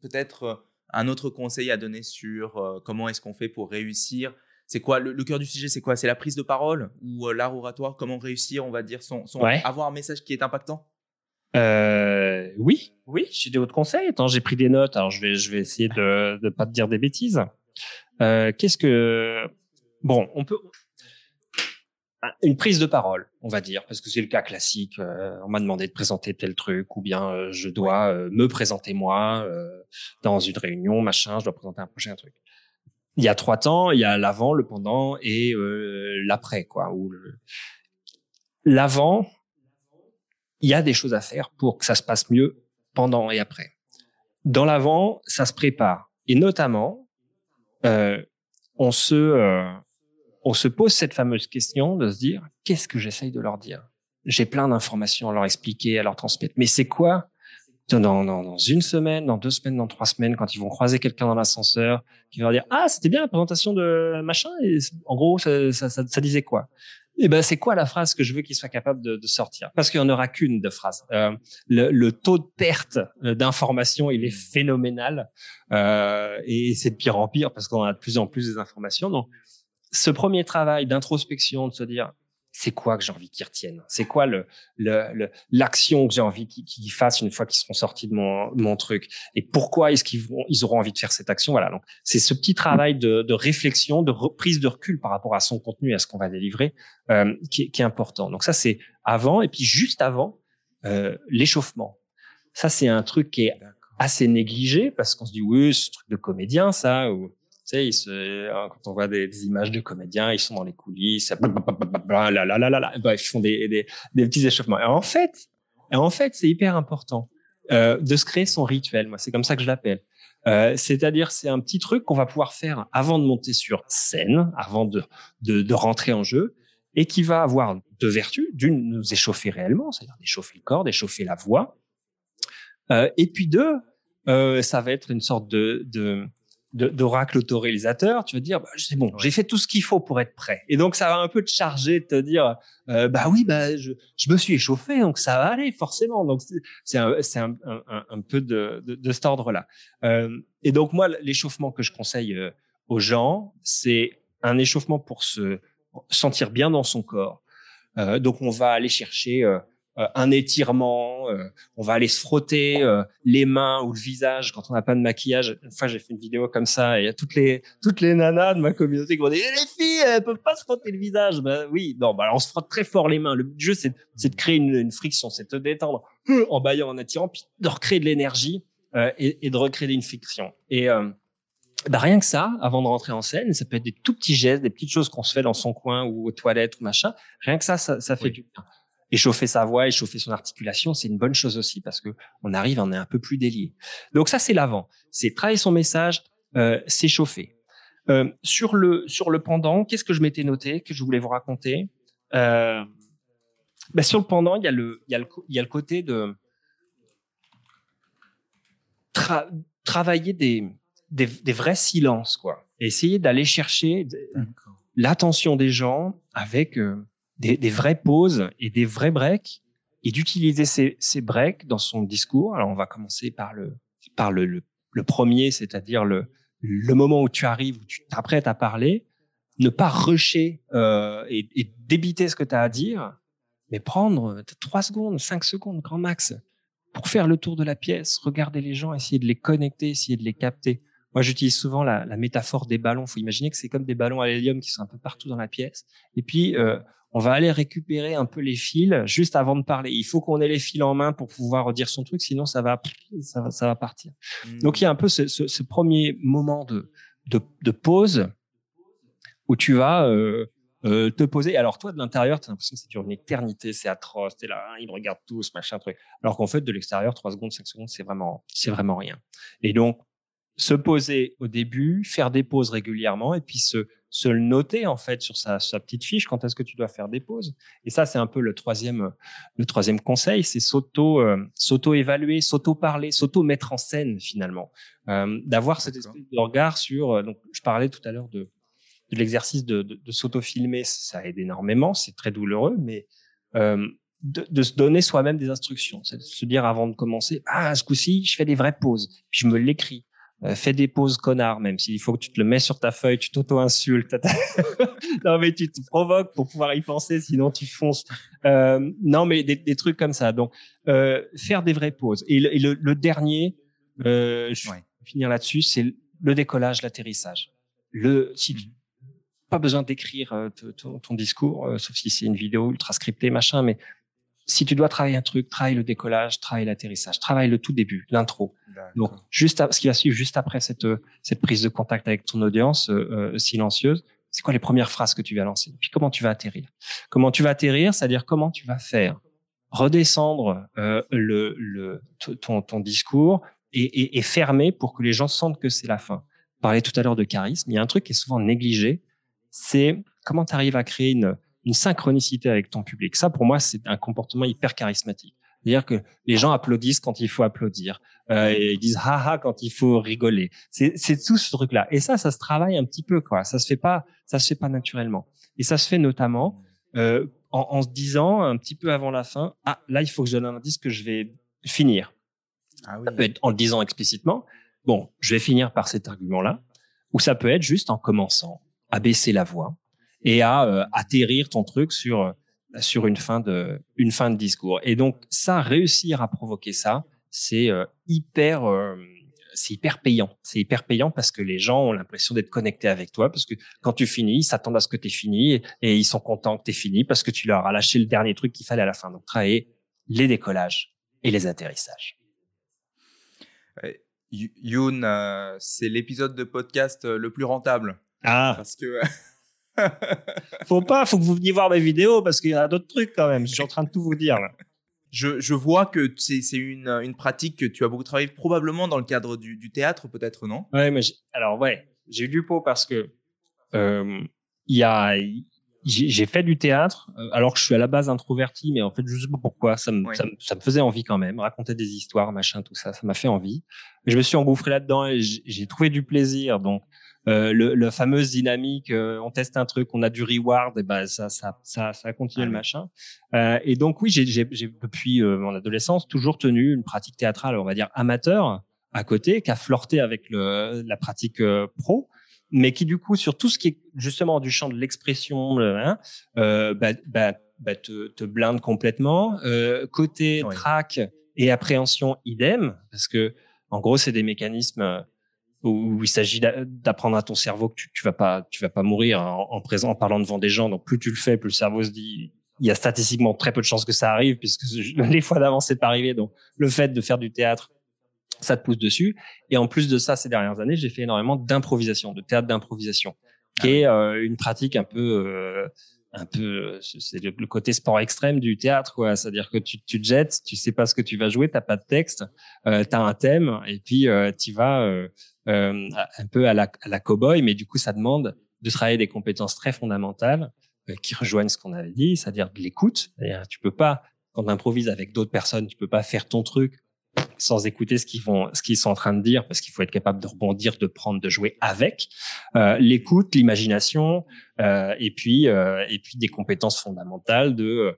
peut-être un autre conseil à donner sur comment est-ce qu'on fait pour réussir c'est quoi le, cœur du sujet C'est quoi? C'est la prise de parole ou euh, l'art oratoire? Comment réussir, on va dire, son, avoir un message qui est impactant? Euh, Oui, oui, j'ai des autres conseils. Attends, j'ai pris des notes. Alors je vais, je vais essayer de ne pas te dire des bêtises. Euh, Qu'est-ce que bon, on peut une prise de parole, on va dire, parce que c'est le cas classique. Euh, on m'a demandé de présenter tel truc, ou bien euh, je dois me présenter moi dans une réunion, machin, je dois présenter un projet, un truc il y a trois temps, il y a l'avant, le pendant et euh, l'après, quoi. Ou l'avant, il y a des choses à faire pour que ça se passe mieux pendant et après. Dans l'avant, ça se prépare et notamment, euh, on se euh, on se pose cette fameuse question de se dire qu'est-ce que j'essaye de leur dire? J'ai plein d'informations à leur expliquer, à leur transmettre, mais c'est quoi dans, dans, dans, une semaine, dans deux semaines, dans trois semaines, quand ils vont croiser quelqu'un dans l'ascenseur, qui va leur dire ah c'était bien la présentation de machin, et en gros ça, ça, ça, disait quoi? Eh ben c'est quoi la phrase que je veux qu'il soit capable de, de sortir? Parce qu'il n'y en aura qu'une de phrase. Euh, le, le, taux de perte euh, d'informations il est phénoménal euh, et c'est de pire en pire parce qu'on a de plus en plus des informations. Donc ce premier travail d'introspection, de se dire c'est quoi que j'ai envie qu'ils retiennent? C'est quoi le l'action le, que j'ai envie qu'ils fassent une fois qu'ils seront sortis de mon, mon truc? Et pourquoi est-ce qu'ils vont ils auront envie de faire cette action? Voilà. Donc c'est ce petit travail de, de réflexion, de reprise de recul par rapport à son contenu, à ce qu'on va délivrer, euh, qui, qui, est important. Donc ça c'est avant et puis juste avant euh, l'échauffement. Ça c'est un truc qui est assez négligé parce qu'on se dit oui c'est un truc de comédien ça ou hein, quand on voit des, images de comédiens, ils sont dans les coulisses, ils font des, petits échauffements. Et en fait, en fait, c'est hyper important euh, de se créer son rituel. Moi, c'est comme ça que je l'appelle. Euh, c'est-à-dire, c'est un petit truc qu'on va pouvoir faire avant de monter sur scène, avant de, rentrer en jeu, et qui va avoir deux vertus. D'une, nous échauffer réellement, c'est-à-dire d'échauffer le corps, d'échauffer la voix. Euh, et puis deux, euh, ça va être une sorte de d'oracle autoréalisateur, tu vas dire bah, c'est bon, j'ai fait tout ce qu'il faut pour être prêt. Et donc ça va un peu te charger de te dire euh, bah oui bah je, je, me suis échauffé donc ça va aller forcément. Donc c'est un, c'est un, un, un, peu de, de, de cet ordre-là. Euh, et donc moi l'échauffement que je conseille euh, aux gens, c'est un échauffement pour se sentir bien dans son corps. Euh, donc on va aller chercher un étirement, euh, on va aller se frotter euh, les mains ou le visage quand on n'a pas de maquillage. Une fois, j'ai fait une vidéo comme ça et il y a toutes les toutes les nanas de ma communauté qui vont dire les filles, elles peuvent pas se frotter le visage. Ben oui, non, bah on se frotte très fort les mains. Le jeu, c'est de créer une, une friction, c'est de te détendre en baillant, en attirant, puis de recréer de l'énergie et, et, de recréer une friction. Et bah rien que ça, avant de rentrer en scène, ça peut être des tout petits gestes, des petites choses qu'on se fait dans son coin ou aux toilettes ou machin. Rien que ça, ça, ça fait du bien échauffer sa voix, échauffer son articulation, c'est une bonne chose aussi parce que on arrive, on est un peu plus délié. Donc ça, c'est l'avant. C'est travailler son message, euh, s'échauffer. Euh, sur le sur le pendant, qu'est-ce que je m'étais noté que je voulais vous raconter? Euh, ben Sur le pendant, il y a le il y a le il y a le côté de travailler des, des, des vrais silences quoi. essayer d'aller chercher l'attention des gens avec euh, des, des, vraies pauses et des vrais breaks et d'utiliser ces, ces breaks dans son discours. Alors on va commencer par le par le, le, premier, c'est-à-dire le, le moment où tu arrives, où tu t'apprêtes à parler, ne pas rusher euh, et, et, débiter ce que tu as à dire, mais prendre trois secondes, cinq secondes, grand max, pour faire le tour de la pièce, regarder les gens, essayer de les connecter, essayer de les capter. Moi, j'utilise souvent la, la, métaphore des ballons. Il faut imaginer que c'est comme des ballons à l'hélium qui sont un peu partout dans la pièce. Et puis, euh, on va aller récupérer un peu les fils juste avant de parler. Il faut qu'on ait les fils en main pour pouvoir dire son truc, sinon ça va, ça va, ça va partir. Hmm. Donc il y a un peu ce, ce, ce premier moment de, de, de, pause où tu vas euh, euh, te poser. Alors toi de l'intérieur, tu as l'impression que c'est dure une éternité, c'est atroce, t'es là, ils me regardent tous, machin truc. Alors qu'en fait de l'extérieur, trois secondes, cinq secondes, c'est vraiment, c'est vraiment rien. Et donc se poser au début, faire des pauses régulièrement et puis se se le noter en fait sur sa, sa petite fiche quand est-ce que tu dois faire des pauses. Et ça, c'est un peu le troisième, le troisième conseil, c'est s'auto, euh, s'auto-évaluer, s'auto-parler, s'auto-mettre en scène finalement, euh, d'avoir cet esprit de regard sur. Euh, donc, je parlais tout à l'heure de, de l'exercice de, de, de s'auto-filmer, ça aide énormément, c'est très douloureux, mais de, de, se donner soi-même des instructions, c'est de se dire avant de commencer, ah, ce coup-ci, je fais des vraies pauses, puis je me l'écris. Euh, fais des pauses connard, même s'il faut que tu te le mets sur ta feuille, tu t'auto-insultes. non, mais tu te provoques pour pouvoir y penser, sinon tu fonces. Euh, non, mais des, des, trucs comme ça. Donc, euh, faire des vraies pauses. Et le, le, dernier, euh, je vais finir là-dessus, c'est le décollage, l'atterrissage. Le, si tu, pas besoin d'écrire euh, ton, ton, discours, sauf si c'est une vidéo ultra scriptée, machin, mais si tu dois travailler un truc, travaille le décollage, travaille l'atterrissage, travaille le tout début, l'intro. Donc, juste à, ce qui va suivre juste après cette, cette prise de contact avec ton audience euh, euh, silencieuse, c'est quoi les premières phrases que tu vas lancer? Puis comment tu vas atterrir? Comment tu vas atterrir, c'est-à-dire comment tu vas faire redescendre euh, le, le, ton, ton discours et, et, et, fermer pour que les gens sentent que c'est la fin. On parlait tout à l'heure de charisme. Il y a un truc qui est souvent négligé, c'est comment tu arrives à créer une, une synchronicité avec ton public. Ça, pour moi, c'est un comportement hyper charismatique. C'est-à-dire que les gens applaudissent quand il faut applaudir, euh, et ils disent haha quand il faut rigoler. C'est tout ce truc-là. Et ça, ça se travaille un petit peu, quoi. Ça se fait pas, ça se fait pas naturellement. Et ça se fait notamment euh, en, en, se disant un petit peu avant la fin, ah là, il faut que je donne un indice que je vais finir. Ah oui. Ça peut être en le disant explicitement. Bon, je vais finir par cet argument-là. Ou ça peut être juste en commençant à baisser la voix et à euh, atterrir ton truc sur sur une fin de une fin de discours. Et donc ça, réussir à provoquer ça, c'est euh, hyper euh, c'est hyper payant. C'est hyper payant parce que les gens ont l'impression d'être connectés avec toi parce que quand tu finis, ils s'attendent à ce que tu fini et, et, ils sont contents que tu fini parce que tu leur as lâché le dernier truc qu'il fallait à la fin. Donc travailler les décollages et les atterrissages. Youn, euh, c'est l'épisode de podcast euh, le plus rentable. Ah. Parce que. Faut pas, faut que vous veniez voir mes vidéos parce qu'il y a d'autres trucs quand même. Je suis en train de tout vous dire là. Je, je vois que c'est une, une pratique que tu as beaucoup travaillé, probablement dans le cadre du, du théâtre, peut-être, non? Ouais, mais alors ouais, j'ai eu du pot parce que euh, il y a, j'ai fait du théâtre euh, alors que je suis à la base introverti, mais en fait, je sais pas pourquoi, ça me, ça, me, ça, me, faisait envie quand même, raconter des histoires, machin, tout ça, ça m'a fait envie. je me suis engouffré là-dedans et j'ai trouvé du plaisir. Donc, euh, le, le fameuse dynamique, euh, on teste un truc, on a du reward, et ben ça, ça, ça, ça a continué le machin. Euh, et donc oui, j'ai depuis mon adolescence toujours tenu une pratique théâtrale, on va dire amateur, à côté, qui a flirté avec le, la pratique pro mais qui du coup sur tout ce qui est justement du champ de l'expression, hein, euh, bah, bah, bah, te, te, blinde complètement. Euh, côté track et appréhension, idem, parce que en gros c'est des mécanismes où, il s'agit d'apprendre à ton cerveau que tu, tu vas pas, tu vas pas mourir en, en, présent, en parlant devant des gens. Donc plus tu le fais, plus le cerveau se dit il y a statistiquement très peu de chances que ça arrive puisque les fois d'avant c'est pas arrivé. Donc le fait de faire du théâtre ça te pousse dessus. Et en plus de ça, ces dernières années, j'ai fait énormément d'improvisation, de théâtre d'improvisation, qui ah est euh, une pratique un peu, euh, un peu, c'est le, côté sport extrême du théâtre, quoi. C'est-à-dire que tu, tu te jettes, tu sais pas ce que tu vas jouer, t'as pas de texte, euh, t'as un thème, et puis euh, tu vas euh, un peu à la, à la cow-boy, mais du coup, ça demande de travailler des compétences très fondamentales qui rejoignent ce qu'on avait dit, c'est-à-dire de l'écoute. Tu peux pas, quand tu improvises avec d'autres personnes, tu peux pas faire ton truc sans écouter ce qu'ils vont, ce qu'ils sont en train de dire, parce qu'il faut être capable de rebondir, de prendre, de jouer avec euh, l'écoute, l'imagination, euh, et puis euh, et puis des compétences fondamentales de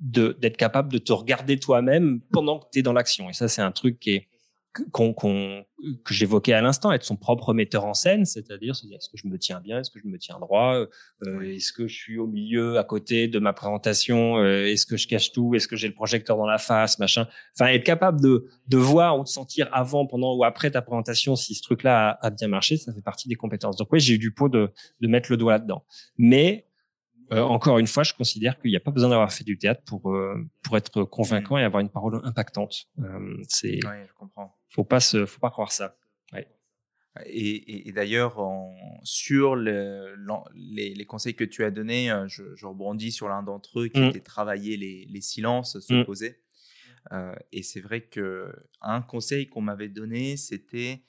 d'être capable de te regarder toi-même pendant que tu es dans l'action. Et ça, c'est un truc qui est qu'on, qu'on, que j'évoquais à l'instant, être son propre metteur en scène, c'est-à-dire se dire est-ce que je me tiens bien, est-ce que je me tiens droit, euh, est-ce que je suis au milieu, à côté de ma présentation, euh, est-ce que je cache tout, est-ce que j'ai le projecteur dans la face, machin. Enfin, être capable de, de voir ou de sentir avant, pendant ou après ta présentation si ce truc-là a, a bien marché, ça fait partie des compétences. Donc oui, j'ai eu du pot de, de mettre le doigt là-dedans. Mais euh, encore une fois, je considère qu'il n'y a pas besoin d'avoir fait du théâtre pour euh, pour être convaincant mm. et avoir une parole impactante. Euh, c'est. Oui, je comprends. Faut pas se, faut pas croire ça. Ouais. Et, et, et d'ailleurs, sur le, les, les, conseils que tu as donnés, euh, je, je rebondis sur l'un d'entre eux qui mm. était travailler les, les silences, se mm. poser. Et c'est vrai que un conseil qu'on m'avait donné, c'était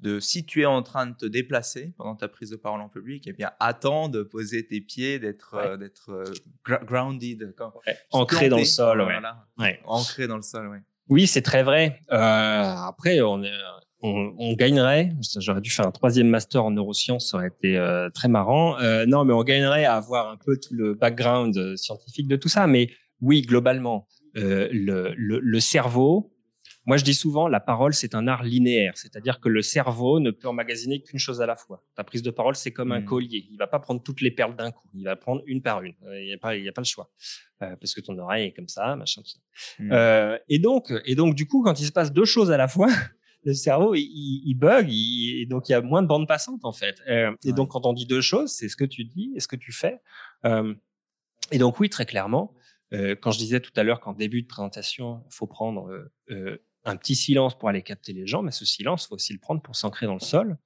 de si tu es en train de te déplacer pendant ta prise de parole en public, eh bien attends de poser tes pieds, d'être euh, d'être euh, grounded, ancré dans le sol, ouais. ancré dans le sol, ouais. Oui, c'est très vrai. Euh, après, on, on, on, gagnerait. J'aurais dû faire un troisième master en neurosciences, ça aurait été très marrant. Non, mais on gagnerait à avoir un peu tout le background scientifique de tout ça. Mais oui, globalement, le, le, le cerveau, moi, je dis souvent, la parole, c'est un art linéaire, c'est-à-dire que le cerveau ne peut emmagasiner qu'une chose à la fois. Ta prise de parole, c'est comme un mmh. collier. Il va pas prendre toutes les perles d'un coup. Il va prendre une par une. Euh, il n'y a pas, il y a pas le choix, euh, parce que ton oreille est comme ça, machin, tout ça. Mmh. Euh, et donc, et donc, du coup, quand il se passe deux choses à la fois, le cerveau, il, il bug, et donc il y a moins de bandes passantes en fait. Euh, et donc, quand on dit deux choses, c'est ce que tu dis et ce que tu fais. Et donc, oui, très clairement. quand je disais tout à l'heure qu'en début de présentation, il faut prendre un petit silence pour aller capter les gens, mais ce silence, faut aussi le prendre pour s'ancrer dans le sol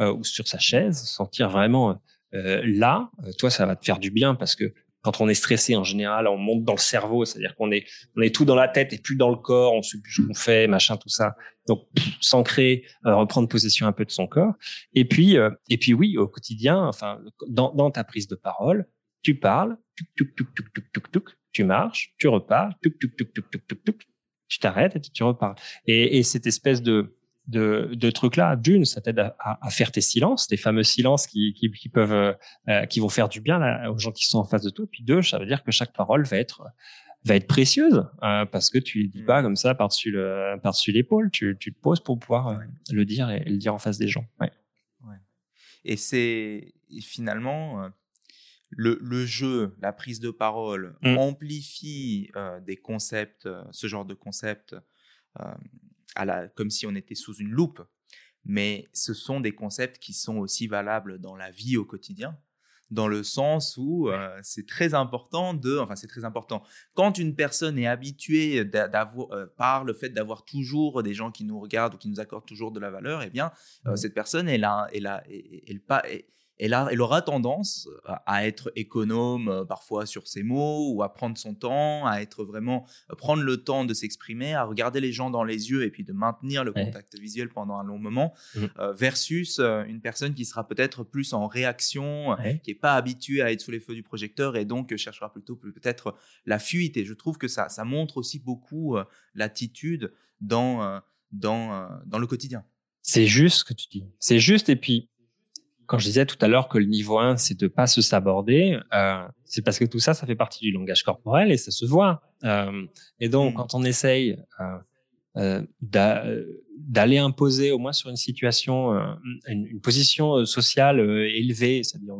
euh, ou sur sa chaise, sentir vraiment euh, là. Euh, toi, ça va te faire du bien parce que quand on est stressé, en général, on monte dans le cerveau, c'est-à-dire qu'on est, on est tout dans la tête et plus dans le corps, on sait plus ce qu'on fait, machin, tout ça. Donc, s'ancrer, reprendre possession un peu de son corps. Et puis, et puis oui, au quotidien, enfin, dans, dans ta prise de parole, tu parles, tu marches, tu repars, tu t'arrêtes et tu reparles. Et, et cette espèce de de, de trucs-là, d'une, ça t'aide à, à, faire tes silences, tes fameux silences qui, qui, qui peuvent, euh, qui vont faire du bien là, aux gens qui sont en face de toi. Puis deux, ça veut dire que chaque parole va être va être précieuse euh, parce que tu dis pas mmh. comme ça par-dessus le par-dessus l'épaule. Tu, tu te poses pour pouvoir euh, le dire et, le dire en face des gens. Ouais. ouais. Et c'est finalement le, le, jeu, la prise de parole Mm. amplifie euh, des concepts, euh, ce genre de concepts, euh, à la, comme si on était sous une loupe. Mais ce sont des concepts qui sont aussi valables dans la vie au quotidien, dans le sens où c'est très important de, enfin c'est très important. Quand une personne est habituée d'avoir, par le fait d'avoir toujours des gens qui nous regardent ou qui nous accordent toujours de la valeur, eh bien Ouais. cette personne, elle a, elle a, elle, elle pas, elle- elle a- elle aura tendance à à être économe euh, parfois sur ses mots ou à prendre son temps, à être vraiment euh, prendre le temps de s'exprimer, à regarder les gens dans les yeux et puis de maintenir le Ouais. contact visuel pendant un long moment, euh, versus euh, une personne qui sera peut-être plus en réaction, euh, Ouais. qui n'est pas habituée à être sous les feux du projecteur et donc euh, cherchera plutôt peut- peut-être la fuite. Et je trouve que ça, ça montre aussi beaucoup euh, l'attitude dans, euh, dans, euh, dans le quotidien. C'est juste ce que tu dis. C'est juste. Et puis, quand je disais tout à l'heure que le niveau 1, c'est de pas se saborder, euh, c'est parce que tout ça, ça fait partie du langage corporel et ça se voit. Euh, et donc, Mm. quand on essaye euh, euh, d'a- d'aller imposer, au moins sur une situation, euh, une, une position euh, sociale euh, élevée, c'est-à-dire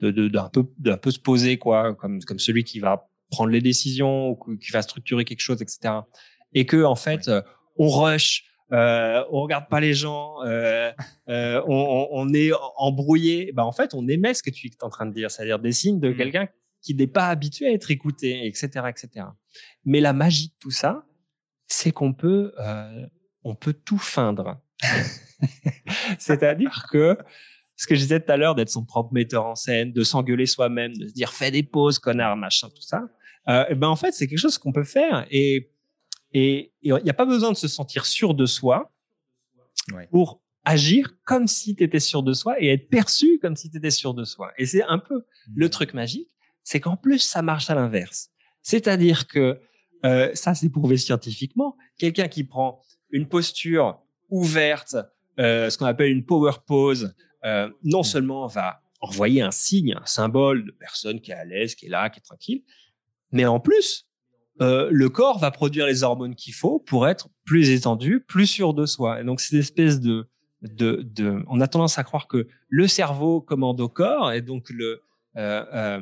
de, de, d'un peu, d'un peu se poser, quoi, comme, comme celui qui va prendre les décisions ou qui va structurer quelque chose, etc. Et que, en fait, euh, on rush, euh, on regarde pas les gens, euh, euh, on, on- est embrouillé. Ben en fait, on émet ce que tu es en train de dire, c'est-à-dire des signes de Mhm. quelqu'un qui n'est pas habitué à être écouté, etc., etc. Mais la magie de tout ça, c'est qu'on peut, euh, on peut tout feindre. c'est-à-dire que ce que je disais tout à l'heure, d'être son propre metteur en scène, de s'engueuler soi-même, de se dire fais des pauses, connard, machin, tout ça. Euh, eh ben en fait, c'est quelque chose qu'on peut faire et et il n'y a pas besoin de se sentir sûr de soi Ouais. pour agir comme si tu étais sûr de soi et être perçu comme si tu étais sûr de soi. Et c'est un peu le truc magique, c'est qu'en plus, ça marche à l'inverse. C'est-à-dire que, euh, ça c'est prouvé scientifiquement, quelqu'un qui prend une posture ouverte, euh, ce qu'on appelle une power pose, euh, non seulement va envoyer un signe, un symbole de personne qui est à l'aise, qui est là, qui est tranquille, mais en plus, euh, le corps va produire les hormones qu'il faut pour être plus étendu, plus sûr de soi. Et donc, c'est une espèce de, de, de, on a tendance à croire que le cerveau commande au corps, et donc le, euh, euh,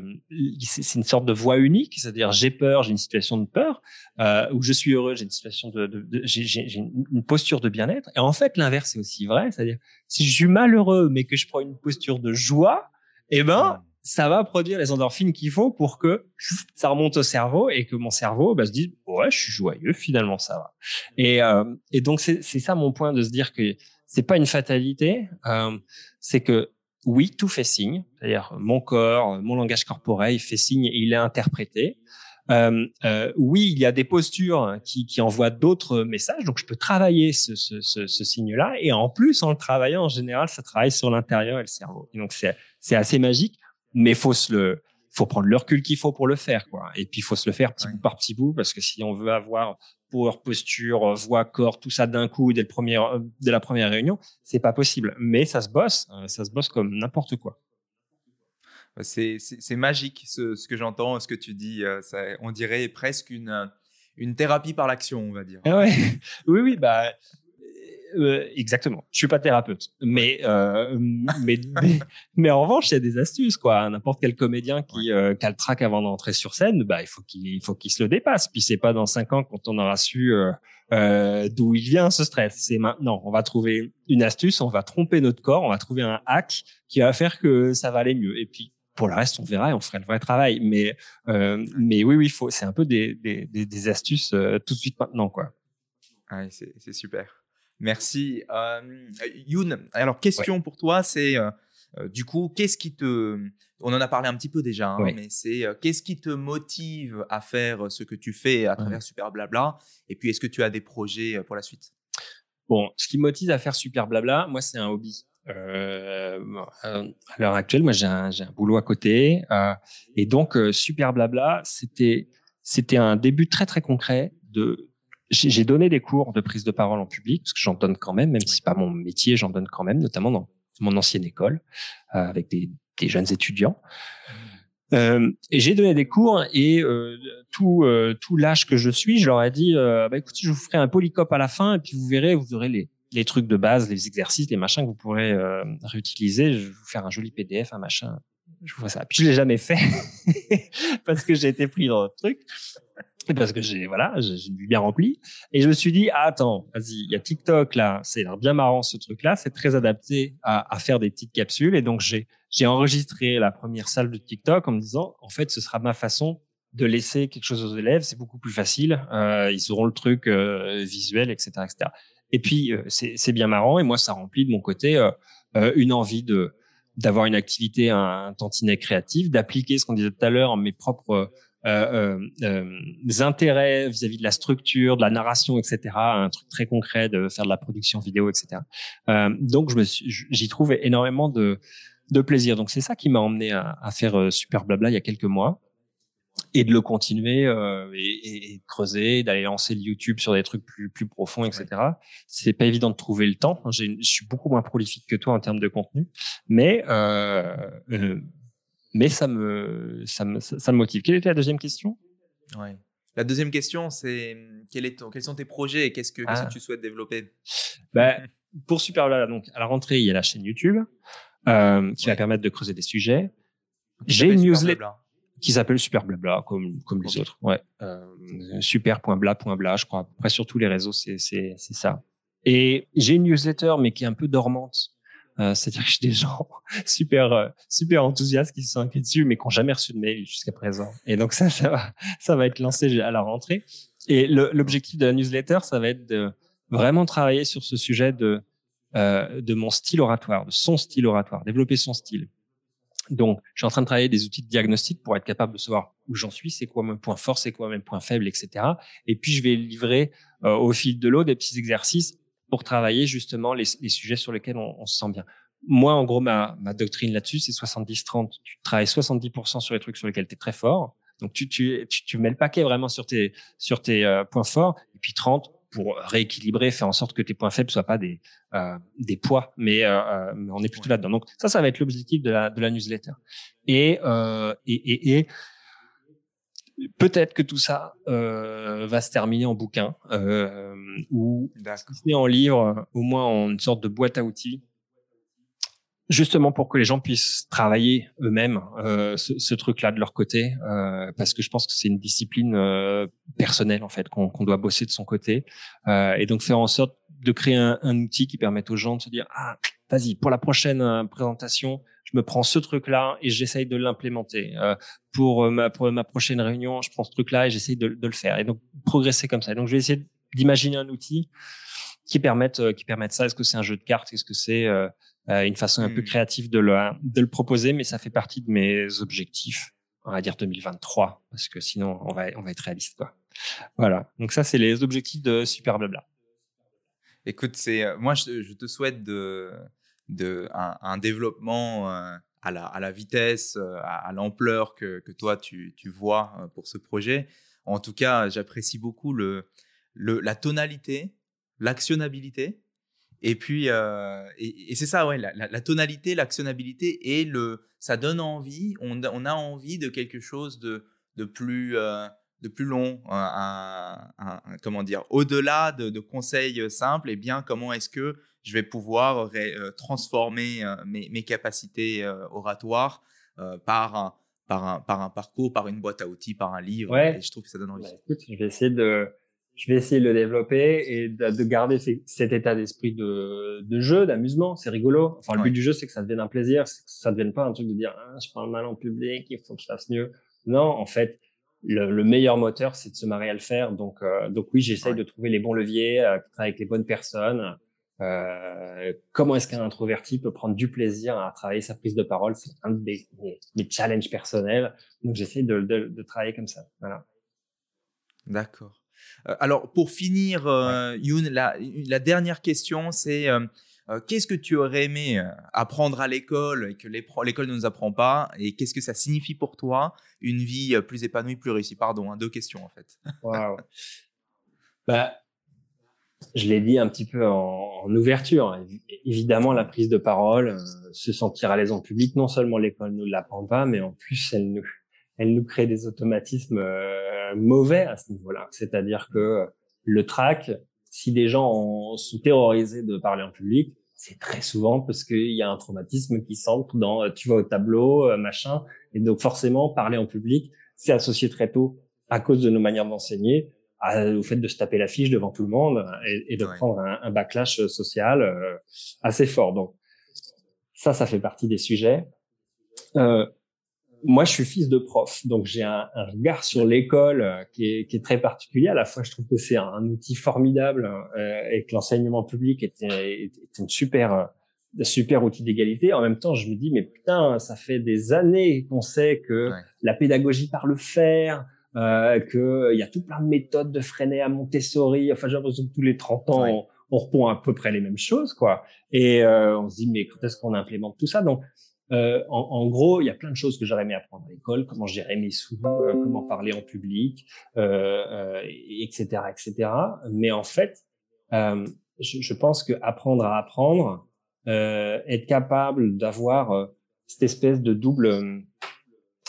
c'est une sorte de voie unique, c'est-à-dire j'ai peur, j'ai une situation de peur, euh, ou je suis heureux, j'ai une situation de, de, de- j'ai une posture de bien-être. Et en fait, l'inverse est aussi vrai, c'est-à-dire si je suis malheureux mais que je prends une posture de joie, eh ben ça va produire les endorphines qu'il faut pour que ça remonte au cerveau et que mon cerveau bah, se dise ouais je suis joyeux finalement ça va et, euh, donc c'est ça mon point de se dire que c'est pas une fatalité euh, c'est que oui tout fait signe c'est-à-dire mon corps mon langage corporel fait signe et il est interprété euh, oui, il y a des postures qui, envoient d'autres messages, donc je peux travailler ce, signe-là. Et en plus, en le travaillant, en général, ça travaille sur l'intérieur et le cerveau. Donc c'est assez magique mais faut se le faut prendre le recul qu'il faut pour le faire quoi et puis il faut se le faire petit Ouais. bout par petit bout parce que si on veut avoir power posture voix corps tout ça d'un coup dès le premier euh, dès la première réunion c'est pas possible mais ça se bosse euh, ça se bosse comme n'importe quoi C'est magique ce, ce que j'entends, ce que tu dis. euh, ça- on dirait presque une, euh, une thérapie par l'action, on va dire. Ah ouais. oui oui bah euh, exactement. Je suis pas thérapeute, mais euh, mais, mais mais en revanche, il y a des astuces quoi. N'importe quel comédien qui euh, qui a le trac avant d'entrer sur scène, bah il faut qu'il il faut qu'il se le dépasse. Puis c'est pas dans cinq ans quand on aura su euh, euh, d'où il vient ce stress. C'est maintenant. On va trouver une astuce, on va tromper notre corps, on va trouver un hack qui va faire que ça va aller mieux. Et puis pour le reste, on verra et on fera le vrai travail. Mais euh, mais oui oui, faut. C'est un peu des des des, des astuces euh, tout de suite maintenant quoi. Ouais, c'est c'est super. Merci. Euh, Youn, alors question pour toi, c'est euh, euh, du coup, qu'est-ce qui te... On en a parlé un petit peu déjà, hein, Ouais. mais c'est euh, qu'est-ce qui te motive à faire ce que tu fais à travers Super Blabla? Et puis, est-ce que tu as des projets pour la suite? Bon, ce qui me motive à faire super blabla, moi, c'est un hobby. Euh, à l'heure actuelle, moi, j'ai un, boulot à côté, euh, et donc super blabla, c'était c'était un début très très concret de. J'ai donné des cours de prise de parole en public parce que j'en donne quand même, même si c'est pas mon métier, j'en donne quand même, notamment dans mon ancienne école euh, avec des, des jeunes étudiants. Euh, et j'ai donné des cours et euh, tout euh, tout l'âge que je suis, je leur ai dit euh, bah écoutez, je vous ferai un polycope à la fin et puis vous verrez, vous aurez les les trucs de base, les exercices, les machins que vous pourrez euh, réutiliser. Je vais vous faire un joli PDF, un machin. je vois ça. Puis je l'ai jamais fait parce que j'ai été pris dans le truc. Parce que j'ai voilà, j'ai bien rempli. Et je me suis dit, ah, attends, vas-y, il y a TikTok là, c'est bien marrant ce truc-là, c'est très adapté à, à, faire des petites capsules. Et donc j'ai j'ai enregistré la première salle de TikTok en me disant, en fait, ce sera ma façon de laisser quelque chose aux élèves, c'est beaucoup plus facile. Euh, ils auront le truc euh, visuel, etc., etc. Et puis euh, c'est bien marrant. Et moi, ça remplit de mon côté euh, euh, une envie de d'avoir une activité un, tantinet créatif, d'appliquer ce qu'on disait tout à l'heure, mes propres intérêts vis-à-vis de la structure, de la narration, etc. Un truc très concret de faire de la production vidéo, etc. Euh, donc je me j'y trouve énormément de, de plaisir. Donc c'est ça qui m'a emmené à, à faire Super Blabla il y a quelques mois et de le continuer euh, et, et, de creuser, d'aller lancer le YouTube sur des trucs plus plus profonds, etc. C'est pas évident de trouver le temps. Je suis beaucoup moins prolifique que toi en termes de contenu, mais euh, euh, mais ça me ça me ça me motive. Quelle était la deuxième question? Ouais. La deuxième question, c'est quel est ton, quels sont tes projets et qu'est-ce que, ah. tu souhaites développer? Ben, Pour Super donc à la rentrée, il y a la chaîne YouTube euh, qui va permettre de creuser des sujets. J'ai une newsletter qui s'appelle Super Blabla, comme, comme les autres. Ouais. Euh, super.bla.bla, je crois. Après, sur tous les réseaux, c'est, c'est, c'est ça. Et j'ai une newsletter, mais qui est un peu dormante. Euh, c'est-à-dire que j'ai des gens super euh, super enthousiastes qui se sont inquiets dessus, mais qui n'ont jamais reçu de mail jusqu'à présent. Et donc ça, ça va, ça va être lancé à la rentrée. Et l'objectif de la newsletter, ça va être de vraiment travailler sur ce sujet de euh, de mon style oratoire, de son style oratoire, développer son style. Donc, je suis en train de travailler des outils de diagnostic pour être capable de savoir où j'en suis, c'est quoi mon point fort, c'est quoi mes points faibles, etc. Et puis, je vais livrer euh, au fil de l'eau des petits exercices pour travailler justement les, les sujets sur lesquels on, on, se sent bien. Moi, en gros, ma, ma doctrine là-dessus, c'est 70-30. Tu travailles 70% sur les trucs sur lesquels tu es très fort. Donc, tu, tu, tu, tu, mets le paquet vraiment sur tes, sur tes euh, points forts. Et puis 30, pour rééquilibrer, faire en sorte que tes points faibles soient pas des euh, des poids, mais, euh, euh on est plutôt là-dedans. Donc ça, ça va être l'objectif de la de la newsletter. Et euh, et, et, et peut-être que tout ça euh, va se terminer en bouquin euh, ou en livre, au moins en une sorte de boîte à outils justement pour que les gens puissent travailler eux-mêmes euh, ce, ce truc-là de leur côté, euh, parce que je pense que c'est une discipline euh, personnelle en fait qu'on doit bosser de son côté, euh, et donc faire en sorte de créer un, un, outil qui permette aux gens de se dire ah vas-y pour la prochaine présentation je me prends ce truc-là et j'essaye de l'implémenter. Euh, pour ma pour ma prochaine réunion je prends ce truc-là et j'essaye de, de, le faire et donc progresser comme ça. Donc je vais essayer d'imaginer un outil qui permette qui permette ça. Est-ce que c'est un jeu de cartes? Est-ce que c'est euh, une façon un peu hmm. créative de le, de le proposer, mais ça fait partie de mes objectifs, on va dire 2023, parce que sinon on va, on va être réaliste. Quoi. Voilà, donc ça c'est les objectifs de Super Blabla. Écoute, c'est euh, moi je, je, te souhaite de, de un, développement euh, à la, à la vitesse, à, à l'ampleur que, que toi tu, tu vois pour ce projet. En tout cas, j'apprécie beaucoup le, le, la tonalité, l'actionnabilité et puis, euh, et, c'est ça, ouais, la, tonalité, l'actionnabilité et le, ça donne envie. On, on, a envie de quelque chose de, de plus, euh, de plus long, un, un, comment dire, au-delà de, de, conseils simples. Et eh bien, comment est-ce que je vais pouvoir euh, transformer euh, mes, mes, capacités euh, oratoires par un, par un, par un parcours, par une boîte à outils, par un livre. Ouais. Et je trouve que ça donne envie. Bah, écoute, je vais essayer de je vais essayer de le développer et de, garder cet état d'esprit de, de jeu, d'amusement. C'est rigolo. Enfin, le but du jeu, c'est que ça devienne un plaisir, que ça devienne pas un truc de dire ah, je parle mal en public, il faut que je fasse mieux. Non, en fait, le, le meilleur moteur, c'est de se marier à le faire. Donc, euh, donc oui, j'essaye de trouver les bons leviers, euh, travailler avec les bonnes personnes. Euh, comment est-ce qu'un introverti peut prendre du plaisir à travailler sa prise de parole? C'est un de mes, mes, challenges personnels. Donc, j'essaie de, de, de travailler comme ça. Voilà. D'accord. Euh, alors, pour finir, Youn, la, la, dernière question, c'est euh, qu'est-ce que tu aurais aimé apprendre à l'école et que l'école ne nous apprend pas Et qu'est-ce que ça signifie pour toi une vie plus épanouie, plus réussie? Pardon, hein, deux questions en fait. Wow. bah, je l'ai dit un petit peu en, en, ouverture. Évidemment, la prise de parole, se sentir à l'aise en public, non seulement l'école ne l'apprend pas, mais en plus, elle nous, elle nous crée des automatismes euh, mauvais à ce niveau-là. C'est-à-dire que le track, si des gens sont terrorisés de parler en public, c'est très souvent parce qu'il y a un traumatisme qui s'ancre dans euh, tu vas au tableau, euh, machin. Et donc forcément, parler en public, c'est associé très tôt à cause de nos manières d'enseigner au fait de se taper la fiche devant tout le monde et, de prendre un, backlash social euh, assez fort. Donc ça, ça fait partie des sujets. Euh, moi, je suis fils de prof, donc j'ai un, un, regard sur l'école euh, qui est, qui est, très particulier. À la fois, je trouve que c'est un, outil formidable euh, et que l'enseignement public est, est, une super, euh, super outil d'égalité. En même temps, je me dis, mais putain, ça fait des années qu'on sait que la pédagogie par le faire, euh, qu'il y a tout plein de méthodes de freiner à Montessori. Enfin, j'ai l'impression que tous les 30 ans, on, on, répond à peu près les mêmes choses, quoi. Et euh, on se dit, mais quand est-ce qu'on implémente tout ça? Donc, euh, en, gros, il y a plein de choses que j'aurais aimé apprendre à l'école, comment gérer mes sous, euh, comment parler en public, euh, etc., euh, etc. Mais en fait, je, je, pense que apprendre à apprendre, être capable d'avoir cette espèce de double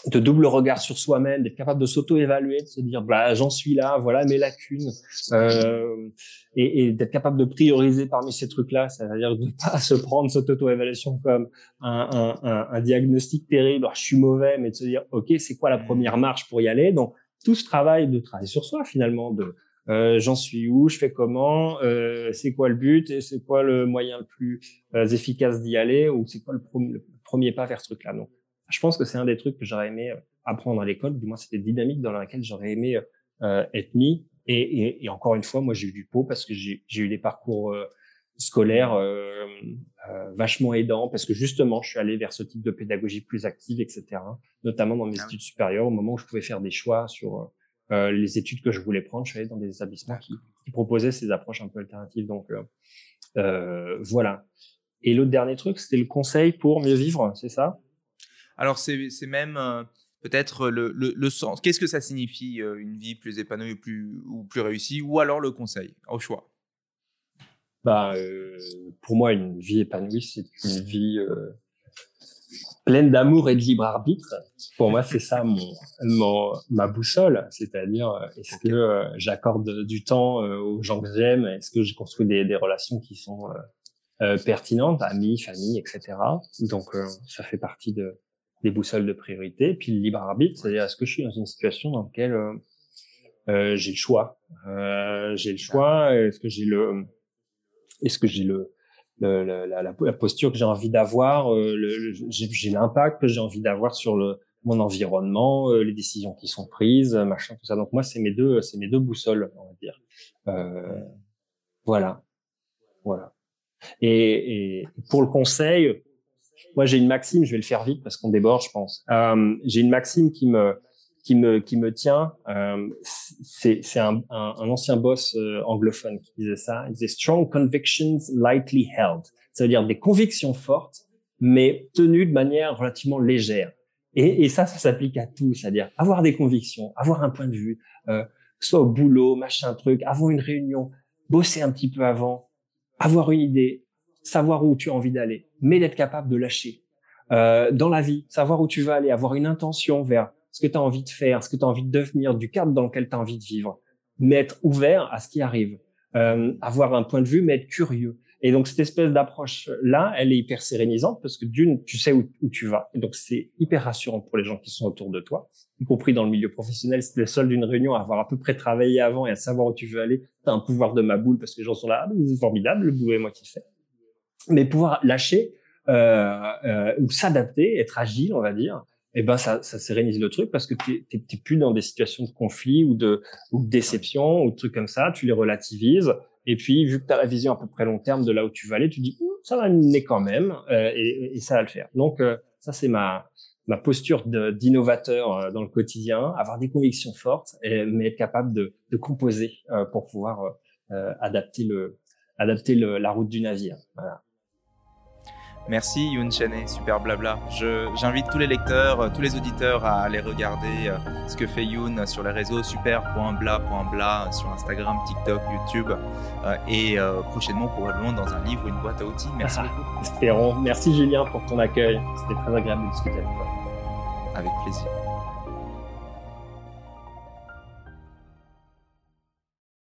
de double regard sur soi-même, d'être capable de s'auto-évaluer, de se dire bah j'en suis là, voilà mes lacunes, euh, et, et d'être capable de prioriser parmi ces trucs-là, c'est-à-dire de pas se prendre cette auto-évaluation comme un, un, un, diagnostic terrible, alors, je suis mauvais, mais de se dire ok c'est quoi la première marche pour y aller? Donc tout ce travail de travail sur soi finalement, de euh, j'en suis où, je fais comment, euh, c'est quoi le but et c'est quoi le moyen le plus euh, efficace d'y aller ou c'est quoi le, le, premier pas vers ce truc-là? Donc je pense que c'est un des trucs que j'aurais aimé euh, apprendre à l'école. Du moins, c'était dynamique dans laquelle j'aurais aimé euh, être mis. Et, et, et, encore une fois, moi, j'ai eu du pot parce que j'ai eu des parcours euh, scolaires euh, euh, vachement aidants parce que justement, je suis allé vers ce type de pédagogie plus active, etc. Notamment dans mes ah études supérieures, au moment où je pouvais faire des choix sur euh, les études que je voulais prendre. Je suis allé dans des établissements qui, qui proposaient ces approches un peu alternatives. Donc voilà. Et l'autre dernier truc, c'était le conseil pour mieux vivre, c'est ça? Alors, c'est même euh, peut-être le, le, le, sens. Qu'est-ce que ça signifie euh, une vie plus épanouie ou plus, ou plus réussie Ou alors le conseil, au choix? Bah, euh, Pour moi, une vie épanouie, c'est une vie pleine d'amour et de libre arbitre. Pour moi, c'est ça mon, mon, ma boussole. C'est-à-dire, est-ce que j'accorde du temps aux gens que j'aime? Est-ce que je construis des, des relations qui sont pertinentes, amis, famille, etc. Donc, ça fait partie de, des boussoles de priorité, puis le libre arbitre, c'est-à-dire est-ce que je suis dans une situation dans laquelle euh, euh j'ai le choix, euh, j'ai le choix, est-ce que j'ai le, est-ce que j'ai le, le la, la, la, posture que j'ai envie d'avoir, euh, j'ai l'impact que j'ai envie d'avoir sur le mon environnement, euh, les décisions qui sont prises, machin, tout ça. Donc moi, c'est mes deux, c'est mes deux boussoles, on va dire. voilà, voilà. Et, et pour le conseil, moi, j'ai une maxime, je vais le faire vite parce qu'on déborde, je pense. Euh, j'ai une maxime qui me qui me qui me tient. Euh, c'est un, un, ancien boss euh, anglophone qui disait ça. Il disait strong convictions lightly held. Ça veut dire des convictions fortes, mais tenues de manière relativement légère. Et, et ça, ça s'applique à tout. C'est-à-dire avoir des convictions, avoir un point de vue, euh, soit au boulot, machin truc, avant une réunion, bosser un petit peu avant, avoir une idée, savoir où tu as envie d'aller, mais d'être capable de lâcher. Euh, dans la vie, savoir où tu vas aller, avoir une intention vers ce que tu as envie de faire, ce que tu as envie de devenir, du cadre dans lequel tu as envie de vivre, mais être ouvert à ce qui arrive, euh, avoir un point de vue, mais être curieux. Et donc cette espèce d'approche là, elle est hyper sérénisante parce que d'une, tu sais où, où tu vas, et donc c'est hyper rassurant pour les gens qui sont autour de toi, y compris dans le milieu professionnel. Si tu es seul d'une réunion à avoir à peu près travaillé avant et à savoir où tu veux aller, tu as un pouvoir de ma boule parce que les gens sont là, ah, c'est formidable, le boulot est moi qui le fais mais pouvoir lâcher euh, euh, ou s'adapter, être agile, on va dire, eh ben ça, ça sérénise le truc parce que tu n'es plus dans des situations de conflit ou de, ou de déception ou de trucs comme ça, tu les relativises. Et puis, vu que tu as la vision à peu près long terme de là où tu vas aller, tu dis, ça va mener quand même euh, et, et, ça va le faire. Donc, euh, ça, c'est ma, ma posture d'innovateur euh, dans le quotidien, avoir des convictions fortes, mais être capable de, de composer euh, pour pouvoir adapter, le, adapter le, la route du navire. Voilà. Merci Youn Chené, super blabla. J'invite tous les lecteurs, euh, tous les auditeurs à aller regarder euh, ce que fait Youn sur les réseaux super.bla.bla sur Instagram, TikTok, YouTube euh, et prochainement probablement dans un livre, une boîte à outils. Merci ah, beaucoup. Espérons. Merci Julien pour ton accueil. C'était très agréable de discuter avec toi. Avec plaisir.